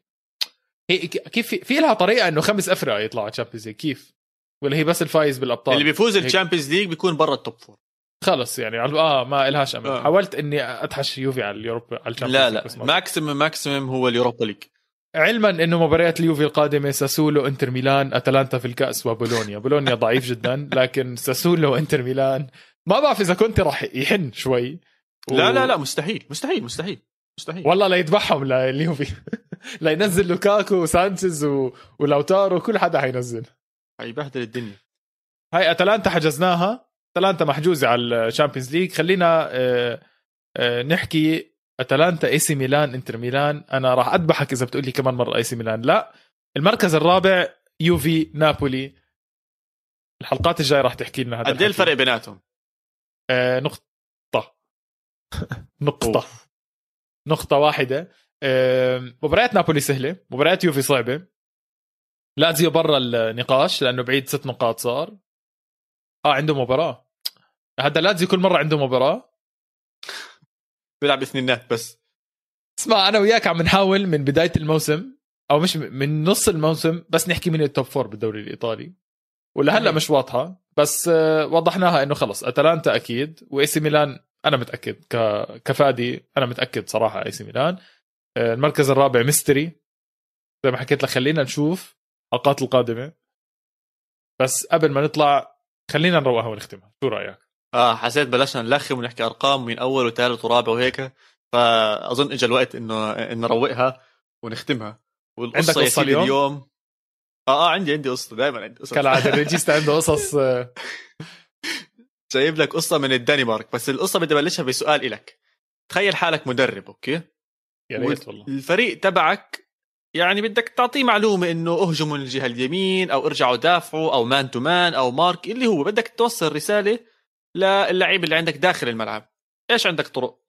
هي كيف في, في لها طريقة إنه خمس افرقه يطلعوا Champions League كيف؟ ولا هي بس الفايز بالأبطال؟ اللي بيفوز ال Champions League بيكون برا ال top four خلص يعني آه ما إلهاش أمل آه. حاولت إني ادحش يوفي على ال Europa على لا لا maximum maximum هو ال Europa League علما إنه مباريات اليوفي القادمة ساسولو إنتر ميلان أتلانتا في الكأس وبولونيا. بولونيا ضعيف جدا لكن ساسولو وانتر ميلان. ما بعرف إذا كنت راح يحن شوي. و... لا لا لا مستحيل مستحيل مستحيل مستحيل. والله ليذبحهم لليوفي لينزل لوكاكو وسانشيز و... ولوتارو كل حدا حينزل. حيبهدل الدنيا. هاي أتلانتا حجزناها. أتلانتا محجوزة على ال Champions League. خلينا آه، آه، نحكي أتلانتا إي سي ميلان إنتر ميلان. أنا راح أذبحك إذا بتقول لي كمان مرة إي سي ميلان. لا المركز الرابع يوفي نابولي. الحلقات الجاية راح تحكي لنا هذا قد إيه الفرق بيناتهم؟ آه نقطة. نقطة. نقطة واحدة. آه مباريات نابولي سهلة. مباريات يوفي صعبة. لازيو برا النقاش لأنه بعيد ست نقاط صار. آه عنده مباراة. هذا لازيو كل مرة عنده مباراة. بيلعب اثنينات بس. اسمع أنا وياك عم نحاول من بداية الموسم أو مش من نص الموسم بس نحكي من ال top four بالدوري الإيطالي. ولهلا مش واضحة بس آه، وضحناها إنه خلص. أتلانتا أكيد وإي سي ميلان أنا متأكد. ك... كفادي أنا متأكد صراحة إي سي ميلان. آه، المركز الرابع mystery. زي ما حكيت لك خلينا نشوف الحلقات القادمة. بس قبل ما نطلع خلينا نروقها ونختمها شو رأيك؟ آه حسيت بلشنا نلخم ونحكي أرقام من أول وثالث ورابع وهيك. فأظن اجى الوقت إنه نروقها ونختمها. والقصة عندك قصة اليوم؟ اليوم. آه آه عندي عندي قصة دائما عندي قصص كالعادة الريجيستا عنده قصص جايب لك قصة من الدنمارك. بس القصة بدي أبلشها بسؤال إلك. تخيل حالك مدرب أوكي؟ يا ريت والله. الفريق تبعك يعني بدك تعطيه معلومة إنه اهجموا من الجهه اليمين أو ارجعوا دافعوا أو man to man أو mark اللي هو بدك توصل رسالة للعيب اللي عندك داخل الملعب. إيش عندك طرق؟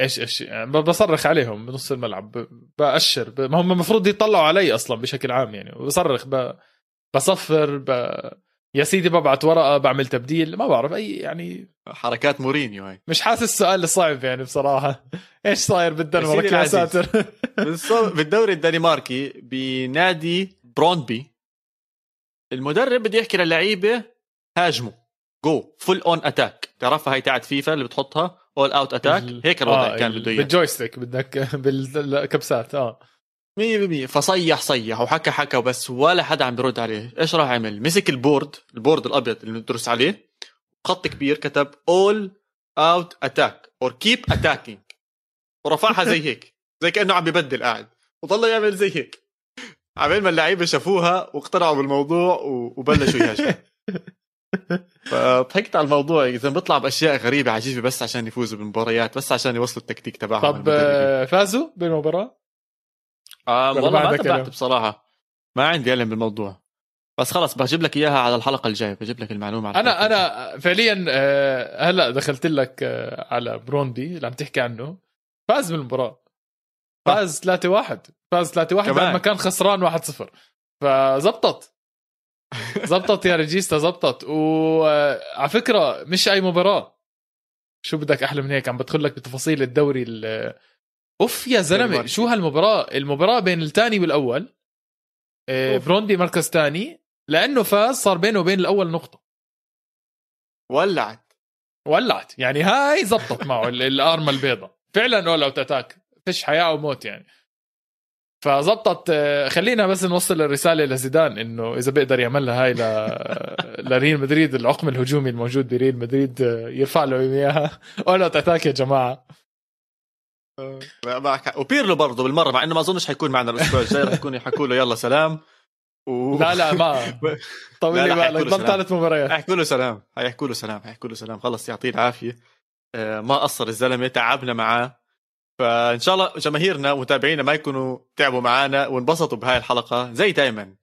إيش إيش يعني بصرخ عليهم بنص الملعب بأشر ب... ما هم المفروض يطلعوا علي أصلا بشكل عام يعني. بصرخ ب... بصفر ب... يا سيدي ببعت ورقة بعمل تبديل ما بعرف أي يعني حركات مورينيو هاي. مش حاسس السؤال صعب يعني بصراحة. إيش صاير بالدنمارك يا ساتر؟ بالدوري الدنماركي بنادي برونبي. المدرب بده يحكي للعيبة هاجموا جو full on attack تعرفها هاي تاعت فيفا اللي بتحطها؟ all out attack هيك الوضع آه كان بده إياه. بال joystick بدك بالكبسات آه. 100% فصيح صيح. وحكى حكى وبس ولا حدا عم بيرد عليه. إيش راح عمل مسك ال board ال board الأبيض اللي ندرس عليه. خط كبير كتب all out attack or keep attacking. ورفعها زي هيك. زي كأنه عم ببدل قاعد. وضل يعمل زي هيك. عبين ما اللعيبة شافوها واقتنعوا بالموضوع وبلشوا يهاجموا. فضحكت على الموضوع. إذا بيطلع بأشياء غريبة عجيبة بس عشان يفوزوا بالمباريات بس عشان يوصلوا التكتيك تبعهم طب فازوا بالمباراة؟ آه والله ما تبعت بصراحة. ما عندي علم بالموضوع. بس خلص بجيب لك إياها على الحلقة الجاية. بجيب لك المعلومة على أنا أنا فعليا آه، هلأ دخلت لك آه، على بروندي اللي عم تحكي عنه. فاز بالمباراة. فاز 3 1 فاز 3 1 بعد ما كان خسران 1 0 فزبطت. زبطت يا ريجيستا زبطت. وعلى فكرة مش أي مباراة. شو بدك أحلى من هيك؟ عم بدخل لك بتفاصيل الدوري أوف يا زلمة شو هالمباراة؟ المباراة بين الثاني والأول. آه، بروندبي مركز ثاني لأنه فاز صار بينه وبين الأول نقطة. ولعت. ولعت. يعني هاي زبطت معه الأرمة البيضاء. فعلا all out attack فيش حياة وموت يعني. فزبطت آه، خلينا بس نوصل الرسالة لزيدان إنه إذا بيقدر يعملها هاي ل لريال مدريد العقم الهجومي الموجود بريال مدريد آه، يرفع له اياها all out attack يا جماعة. وبيرلو برضه بالمرة مع إنه ما أظنش حيكون معنا الأسبوع الجاي رح يكون يحكوا له يلا سلام. و... لا لا ما. طول لي بالك ضل ثلاث مباريات حيحكوا له سلام حيحكوا له سلام حيحكوا له سلام. خلص يعطيه العافية. آه، ما قصر الزلمة تعبنا معاه. فإن شاء الله جماهيرنا ومتابعينا ما يكونوا تعبوا معنا وانبسطوا بهاي الحلقة زي دائما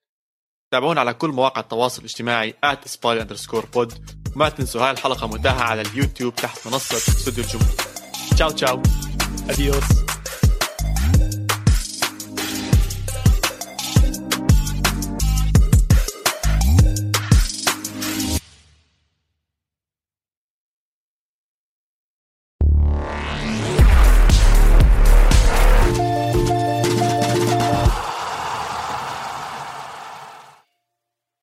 تابعونا على كل مواقع التواصل الاجتماعي @spy underscore pod. وما تنسوا هاي الحلقة متاحة على اليوتيوب تحت منصة استوديو الجمهور. تشاو تشاو. اديوس